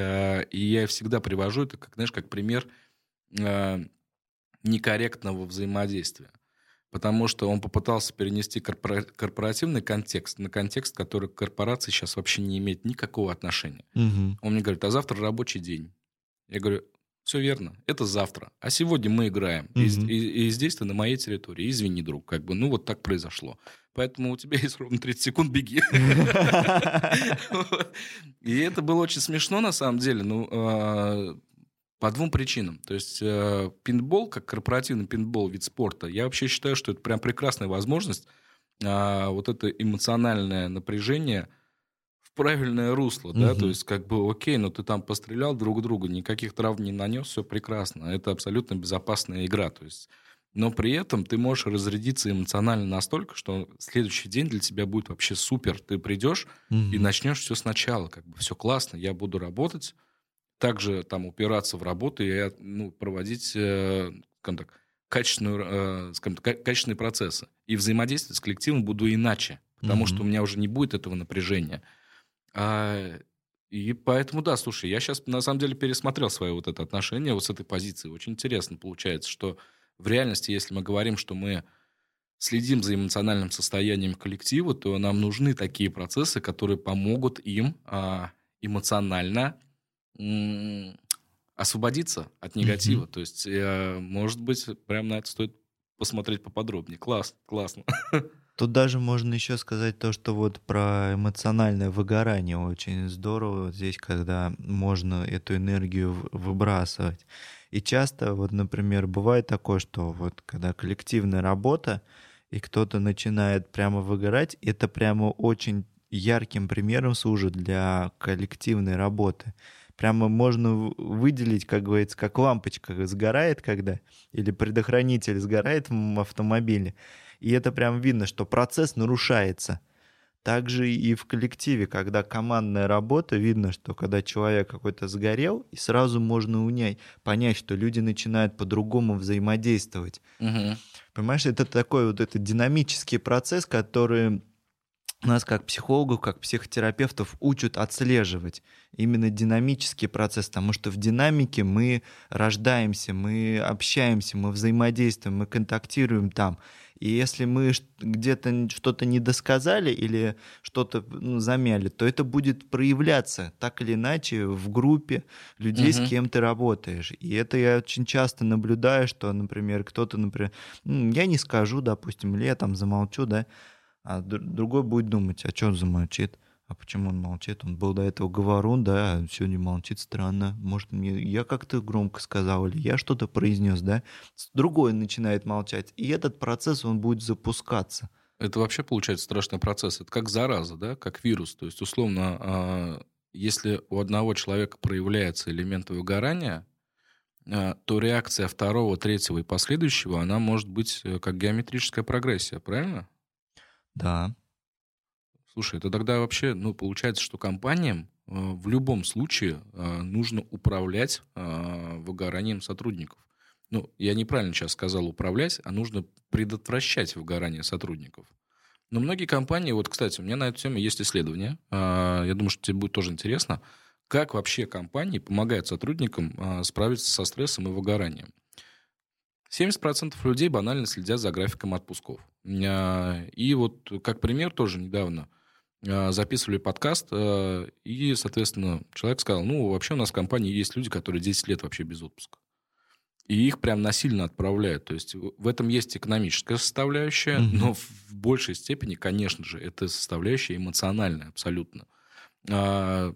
я всегда привожу это, как, знаешь, как пример э, некорректного взаимодействия. Потому что он попытался перенести корпора- корпоративный контекст на контекст, который к корпорации сейчас вообще не имеет никакого отношения. Угу. Он мне говорит, а завтра рабочий день. Я говорю, все верно. Это завтра. А сегодня мы играем. Mm-hmm. И, и, и здесь ты на моей территории. Извини, друг, как бы, ну вот так произошло. Поэтому у тебя есть ровно 30 секунд, беги. И это было очень смешно, на самом деле. Ну, а, по двум причинам. То есть э, пинбол, как корпоративный пинбол, вид спорта, я вообще считаю, что это прям прекрасная возможность а, вот это эмоциональное напряжение – правильное русло, да, угу. то есть как бы окей, но ты там пострелял друг друга, никаких травм не нанес, все прекрасно, это абсолютно безопасная игра, то есть, но при этом ты можешь разрядиться эмоционально настолько, что следующий день для тебя будет вообще супер, ты придешь угу. и начнешь все сначала, как бы все классно, я буду работать, также там упираться в работу и ну, проводить, э, скажем так, качественную, э, скажем так, качественные процессы. И взаимодействовать с коллективом буду иначе, потому mm что у меня уже не будет этого напряжения. А И поэтому, да, слушай, я сейчас на самом деле пересмотрел свое вот это отношение вот с этой позиции. Очень интересно получается, что в реальности, если мы говорим, что мы следим за эмоциональным состоянием коллектива, то нам нужны такие процессы, которые помогут им а, эмоционально освободиться от негатива. Mm-hmm. То есть, э, может быть, прям на это стоит посмотреть поподробнее. Класс, классно. Тут даже можно еще сказать то, что вот про эмоциональное выгорание очень здорово здесь, когда можно эту энергию выбрасывать. И часто, вот, например, бывает такое, что вот когда коллективная работа, и кто-то начинает прямо выгорать, это прямо очень ярким примером служит для коллективной работы. Прямо можно выделить, как говорится, как лампочка сгорает, когда, или предохранитель сгорает в автомобиле, и это прям видно, что процесс нарушается. Также и в коллективе, когда командная работа, видно, что когда человек какой-то сгорел, и сразу можно унять, понять, что люди начинают по-другому взаимодействовать. Угу. Понимаешь, это такой вот этот динамический процесс, который нас как психологов, как психотерапевтов учат отслеживать именно динамический процесс, потому что в динамике мы рождаемся, мы общаемся, мы взаимодействуем, мы контактируем там. И если мы где-то что-то не досказали или что-то ну, замяли, то это будет проявляться так или иначе в группе людей, угу. с кем ты работаешь. И это я очень часто наблюдаю, что, например, кто-то, например, я не скажу, допустим, или я там замолчу, да, а другой будет думать, а что он замолчит? А почему он молчит? Он был до этого говорун, да, а сегодня молчит странно. Может, мне я как-то громко сказал, или я что-то произнес, да? Другой начинает молчать. И этот процесс, он будет запускаться. Это вообще получается страшный процесс. Это как зараза, да, как вирус. То есть, условно, а, если у одного человека проявляется элемент выгорания, а, то реакция второго, третьего и последующего, она может быть э, как геометрическая прогрессия, правильно? Да. Слушай, это тогда вообще, ну, получается, что компаниям э, в любом случае э, нужно управлять э, выгоранием сотрудников. Ну, я неправильно сейчас сказал управлять, а нужно предотвращать выгорание сотрудников. Но многие компании, вот, кстати, у меня на эту тему есть исследование, э, я думаю, что тебе будет тоже интересно, как вообще компании помогают сотрудникам э, справиться со стрессом и выгоранием. 70% людей банально следят за графиком отпусков. Э, и вот как пример тоже недавно – а, записывали подкаст, а, и, соответственно, человек сказал, ну, вообще у нас в компании есть люди, которые 10 лет вообще без отпуска. И их прям насильно отправляют. То есть в этом есть экономическая составляющая, mm-hmm. но в большей степени, конечно же, это составляющая эмоциональная абсолютно. А,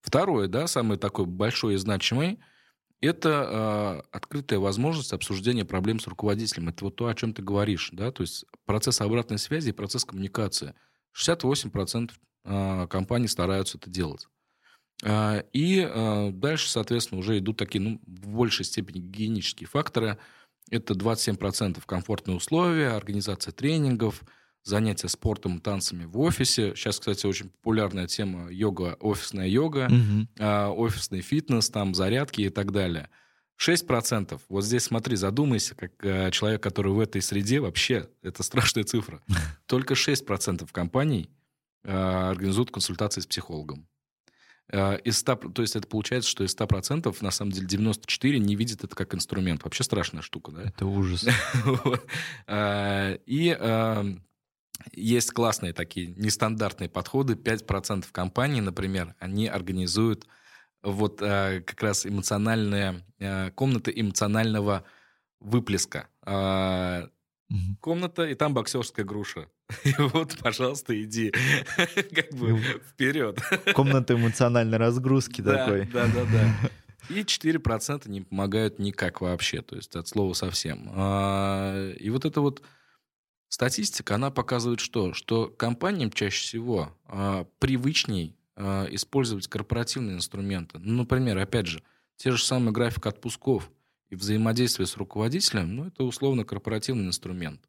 второе, да, самое такое большое и значимое, это открытая возможность обсуждения проблем с руководителем. Это вот то, о чем ты говоришь, да, то есть процесс обратной связи и процесс коммуникации – 68% а, компаний стараются это делать. А, и дальше, соответственно, уже идут такие, ну, в большей степени гигиенические факторы. Это 27% комфортные условия, организация тренингов, занятия спортом танцами в офисе. Сейчас, кстати, очень популярная тема йога, офисная йога, угу. офисный фитнес, там зарядки и так далее – 6%. Вот здесь смотри, задумайся, как э, человек, который в этой среде, вообще, это страшная цифра. Только 6% компаний э, организуют консультации с психологом. Э, из 100, то есть это получается, что из 100% на самом деле 94 не видят это как инструмент. Вообще страшная штука, да? Это ужас. Э, и э, есть классные такие нестандартные подходы. 5% компаний, например, они организуют вот э, как раз эмоциональная э, комната эмоционального выплеска. Э, угу. Комната, и там боксерская груша. И вот, пожалуйста, иди как бы ну, вперед. Комната эмоциональной разгрузки такой. Да, да, да. И 4% не помогают никак вообще, то есть от слова совсем. А, и вот эта вот статистика, она показывает что? Что компаниям чаще всего а, привычней э, использовать корпоративные инструменты. Ну, например, опять же, те же самые график отпусков и взаимодействие с руководителем, ну, это условно корпоративный инструмент.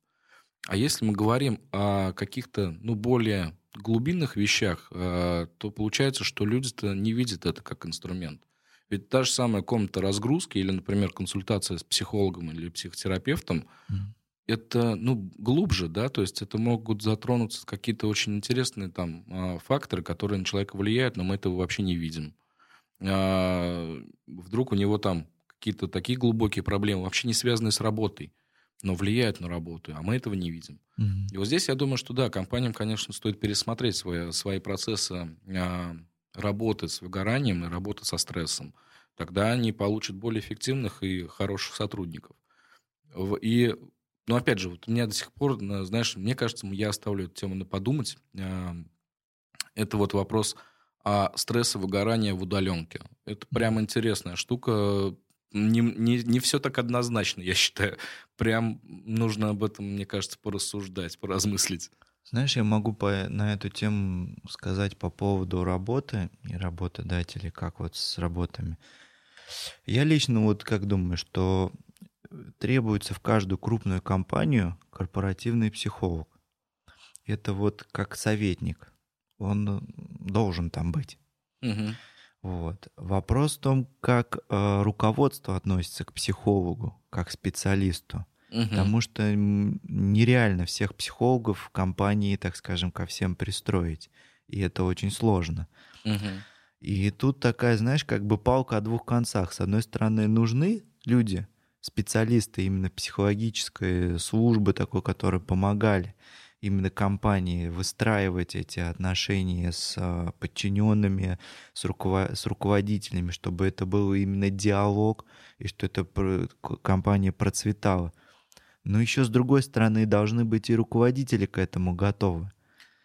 А если мы говорим о каких-то, ну, более глубинных вещах, э, то получается, что люди-то не видят это как инструмент. Ведь та же самая комната разгрузки или, например, консультация с психологом или психотерапевтом, mm это, ну, глубже, да, то есть это могут затронуться какие-то очень интересные там а, факторы, которые на человека влияют, но мы этого вообще не видим. А, вдруг у него там какие-то такие глубокие проблемы, вообще не связанные с работой, но влияют на работу, а мы этого не видим. Mm-hmm. И вот здесь я думаю, что да, компаниям, конечно, стоит пересмотреть свои, свои процессы а, работы с выгоранием и работы со стрессом. Тогда они получат более эффективных и хороших сотрудников. И, ну, опять же, вот у меня до сих пор, знаешь, мне кажется, я оставлю эту тему на подумать. А, это вот вопрос о стрессе выгорания в удаленке. Это прям интересная штука. Не, не, не все так однозначно, я считаю. Прям нужно об этом, мне кажется, порассуждать, поразмыслить. Знаешь, я могу по, на эту тему сказать по поводу работы и работодателей, как вот с работами. Я лично вот как думаю, что требуется в каждую крупную компанию корпоративный психолог. Это вот как советник. Он должен там быть. Угу. Вот. Вопрос в том, как э, руководство относится к психологу, как специалисту. Угу. Потому что нереально всех психологов в компании, так скажем, ко всем пристроить. И это очень сложно. Угу. И тут такая, знаешь, как бы палка о двух концах. С одной стороны, нужны люди, специалисты именно психологической службы такой, которые помогали именно компании выстраивать эти отношения с а, подчиненными, с, руковод... с руководителями, чтобы это был именно диалог и что эта компания процветала. Но еще с другой стороны должны быть и руководители к этому готовы.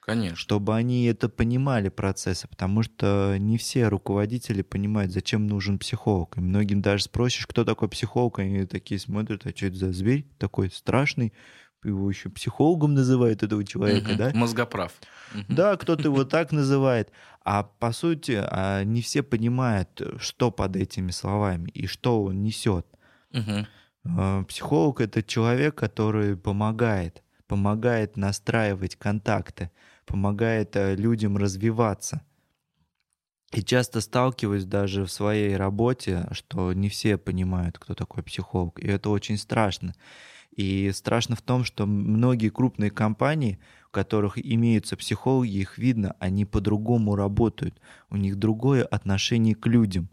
Конечно. Чтобы они это понимали, процессы, потому что не все руководители понимают, зачем нужен психолог. И многим даже спросишь, кто такой психолог, они такие смотрят, а что это за зверь такой страшный, его еще психологом называют этого человека, угу. да? Мозгоправ. Да, кто-то его так называет. А по сути, а, не все понимают, что под этими словами и что он несет. Угу. Психолог это человек, который помогает, помогает настраивать контакты, помогает э, людям развиваться. И часто сталкиваюсь даже в своей работе, что не все понимают, кто такой психолог. И это очень страшно. И страшно в том, что многие крупные компании, у которых имеются психологи, их видно, они по-другому работают. У них другое отношение к людям.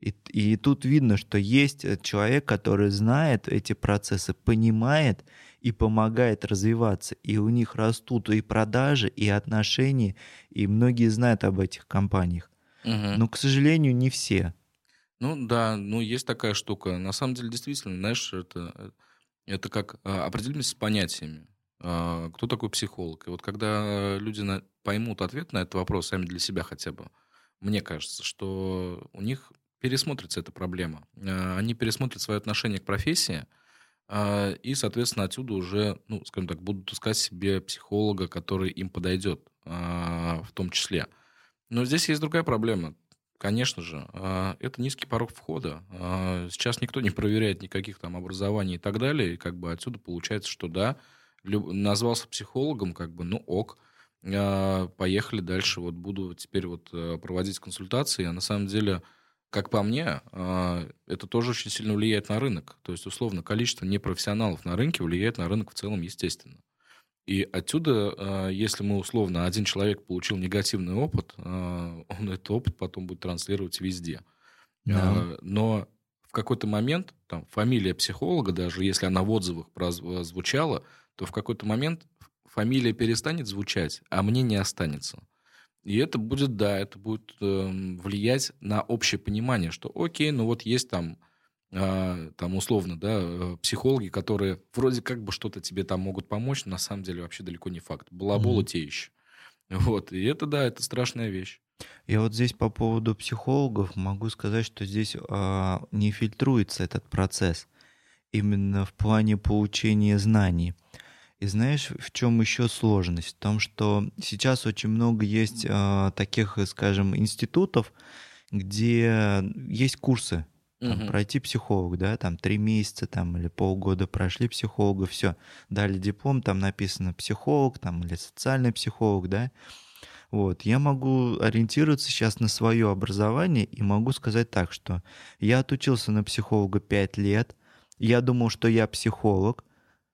И, и тут видно, что есть э, человек, который знает эти процессы, понимает и помогает развиваться. И у них растут и продажи, и отношения, и многие знают об этих компаниях. Угу. Но, к сожалению, не все. Ну да, ну есть такая штука. На самом деле, действительно, знаешь, это, это как а, определенность с понятиями. А, кто такой психолог? И вот когда люди на, поймут ответ на этот вопрос сами для себя хотя бы, мне кажется, что у них пересмотрится эта проблема. А, они пересмотрят свое отношение к профессии, и, соответственно, отсюда уже, ну, скажем так, будут искать себе психолога, который им подойдет, а, в том числе. Но здесь есть другая проблема. Конечно же, а, это низкий порог входа. Сейчас никто не проверяет никаких там образований и так далее. И как бы отсюда получается, что да, назвался психологом, как бы, ну ок, поехали дальше, вот буду теперь вот э, проводить консультации. А на самом деле как по мне, а, это тоже очень сильно влияет на рынок. То есть, условно, количество непрофессионалов на рынке влияет на рынок в целом, естественно. И отсюда, а, если мы условно один человек получил негативный опыт, а, он этот опыт потом будет транслировать везде. Да. Но в какой-то момент там, фамилия психолога, даже если она в отзывах звучала, то в какой-то момент фамилия перестанет звучать, а мне не останется. И это будет, да, это будет э, влиять на общее понимание, что окей, ну вот есть там, э, там условно, да, э, психологи, которые вроде как бы что-то тебе там могут помочь, но на самом деле вообще далеко не факт. Балаболы mm-hmm. те еще. Вот, и это, да, это страшная вещь. Я вот здесь по поводу психологов могу сказать, что здесь э, не фильтруется этот процесс именно в плане получения знаний. И знаешь, в чем еще сложность? В том, что сейчас очень много есть э, таких, скажем, институтов, где есть курсы. Там, угу. Пройти психолог, да, там три месяца там, или полгода прошли психолога, все, дали диплом, там написано психолог там, или социальный психолог, да. Вот, я могу ориентироваться сейчас на свое образование и могу сказать так, что я отучился на психолога 5 лет, я думал, что я психолог,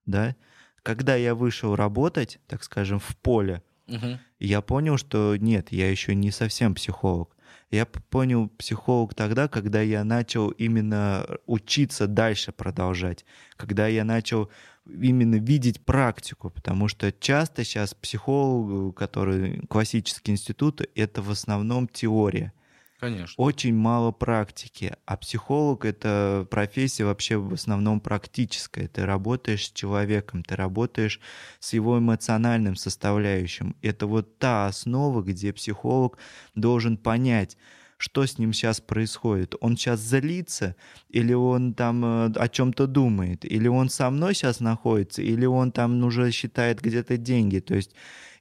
да, Когда я вышел работать, так скажем, в поле, Мгм. я понял, что нет, я еще не совсем психолог. Я понял психолог тогда, когда я начал именно учиться дальше продолжать, когда я начал именно видеть практику, потому что часто сейчас психолог, который классический институт, это в основном теория. Конечно. Очень мало практики, а психолог — это профессия вообще в основном практическая. Ты работаешь с человеком, ты работаешь с его эмоциональным составляющим. Это вот та основа, где психолог должен понять, что с ним сейчас происходит. Он сейчас злится, или он там э, о чем-то думает, или он со мной сейчас находится, или он там уже считает где-то деньги. То есть,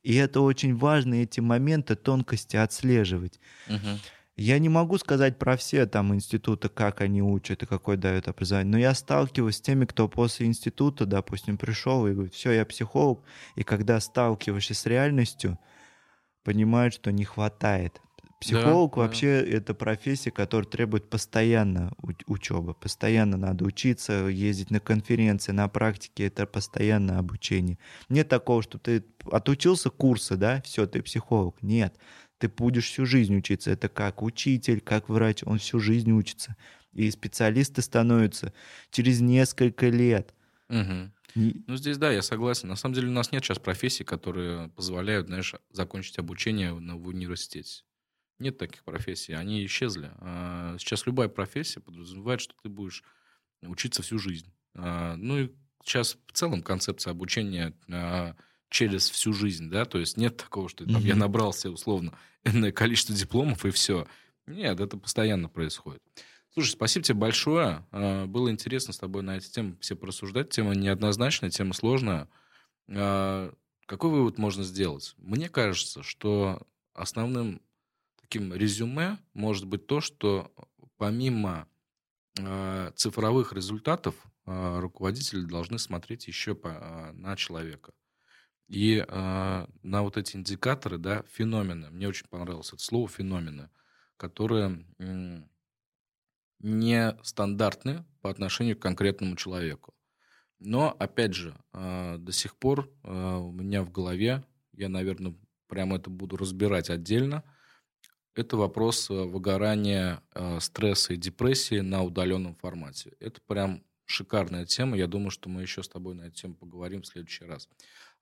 и это очень важно, эти моменты тонкости отслеживать. Мгм. Я не могу сказать про все там институты, как они учат и какой дают образование, но я сталкиваюсь с теми, кто после института, допустим, пришел и говорит, все, я психолог, и когда сталкиваешься с реальностью, понимают, что не хватает. Психолог да. вообще это профессия, которая требует постоянно учебы, постоянно надо учиться, ездить на конференции, на практике, это постоянное обучение. Нет такого, что ты отучился курсы, да, все, ты психолог. Нет, ты будешь всю жизнь учиться. Это как учитель, как врач, он всю жизнь учится. И специалисты становятся через несколько лет. Мгм. Не- Ну, здесь, да, я согласен. На самом деле у нас нет сейчас профессий, которые позволяют, знаешь, закончить обучение в университете. Нет таких профессий, они исчезли. А, Сейчас любая профессия подразумевает, что ты будешь учиться всю жизнь. А, Ну и сейчас в целом концепция обучения а, через всю жизнь, да, то есть нет такого, что там, я Мгм. набрался условно энное количество дипломов и все. Нет, это постоянно происходит. Слушай, спасибо тебе большое. А, Было интересно с тобой на эти темы все порассуждать. Тема неоднозначная, тема сложная. А, Какой вывод можно сделать? Мне кажется, что основным таким резюме может быть то, что помимо а, цифровых результатов руководители должны смотреть еще на человека. И а, на вот эти индикаторы, да, феномены. Мне очень понравилось это слово феномены, которые м, не стандартны по отношению к конкретному человеку. Но, опять же, а, до сих пор а, у меня в голове, я, наверное, прямо это буду разбирать отдельно, это вопрос выгорания, а, стресса и депрессии на удаленном формате. Это прям шикарная тема. Я думаю, что мы еще с тобой на эту тему поговорим в следующий раз.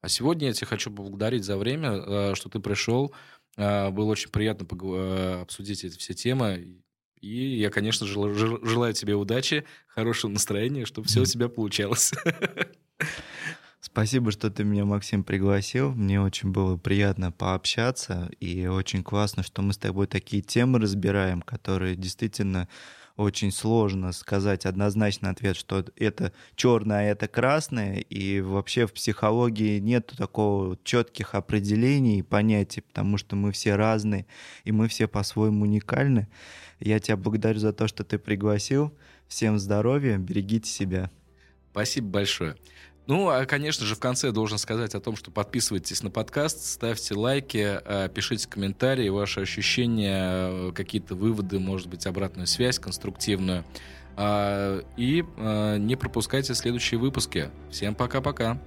А сегодня я тебя хочу поблагодарить за время, а, что ты пришел. А, Было очень приятно а, обсудить эти все темы. И я, конечно, жел- жел- желаю тебе удачи, хорошего настроения, чтобы все у тебя получалось. Спасибо, что ты меня, Максим, пригласил. Мне очень было приятно пообщаться. И очень классно, что мы с тобой такие темы разбираем, которые действительно очень сложно сказать однозначный ответ, что это черное, а это красное. И вообще в психологии нет такого четких определений и понятий, потому что мы все разные, и мы все по-своему уникальны. Я тебя благодарю за то, что ты пригласил. Всем здоровья, берегите себя. Спасибо большое. Ну, а, конечно же, в конце должен сказать о том, что подписывайтесь на подкаст, ставьте лайки, э, пишите комментарии, ваши ощущения, э, какие-то выводы, может быть, обратную связь конструктивную. А, И э, не пропускайте следующие выпуски. Всем пока-пока.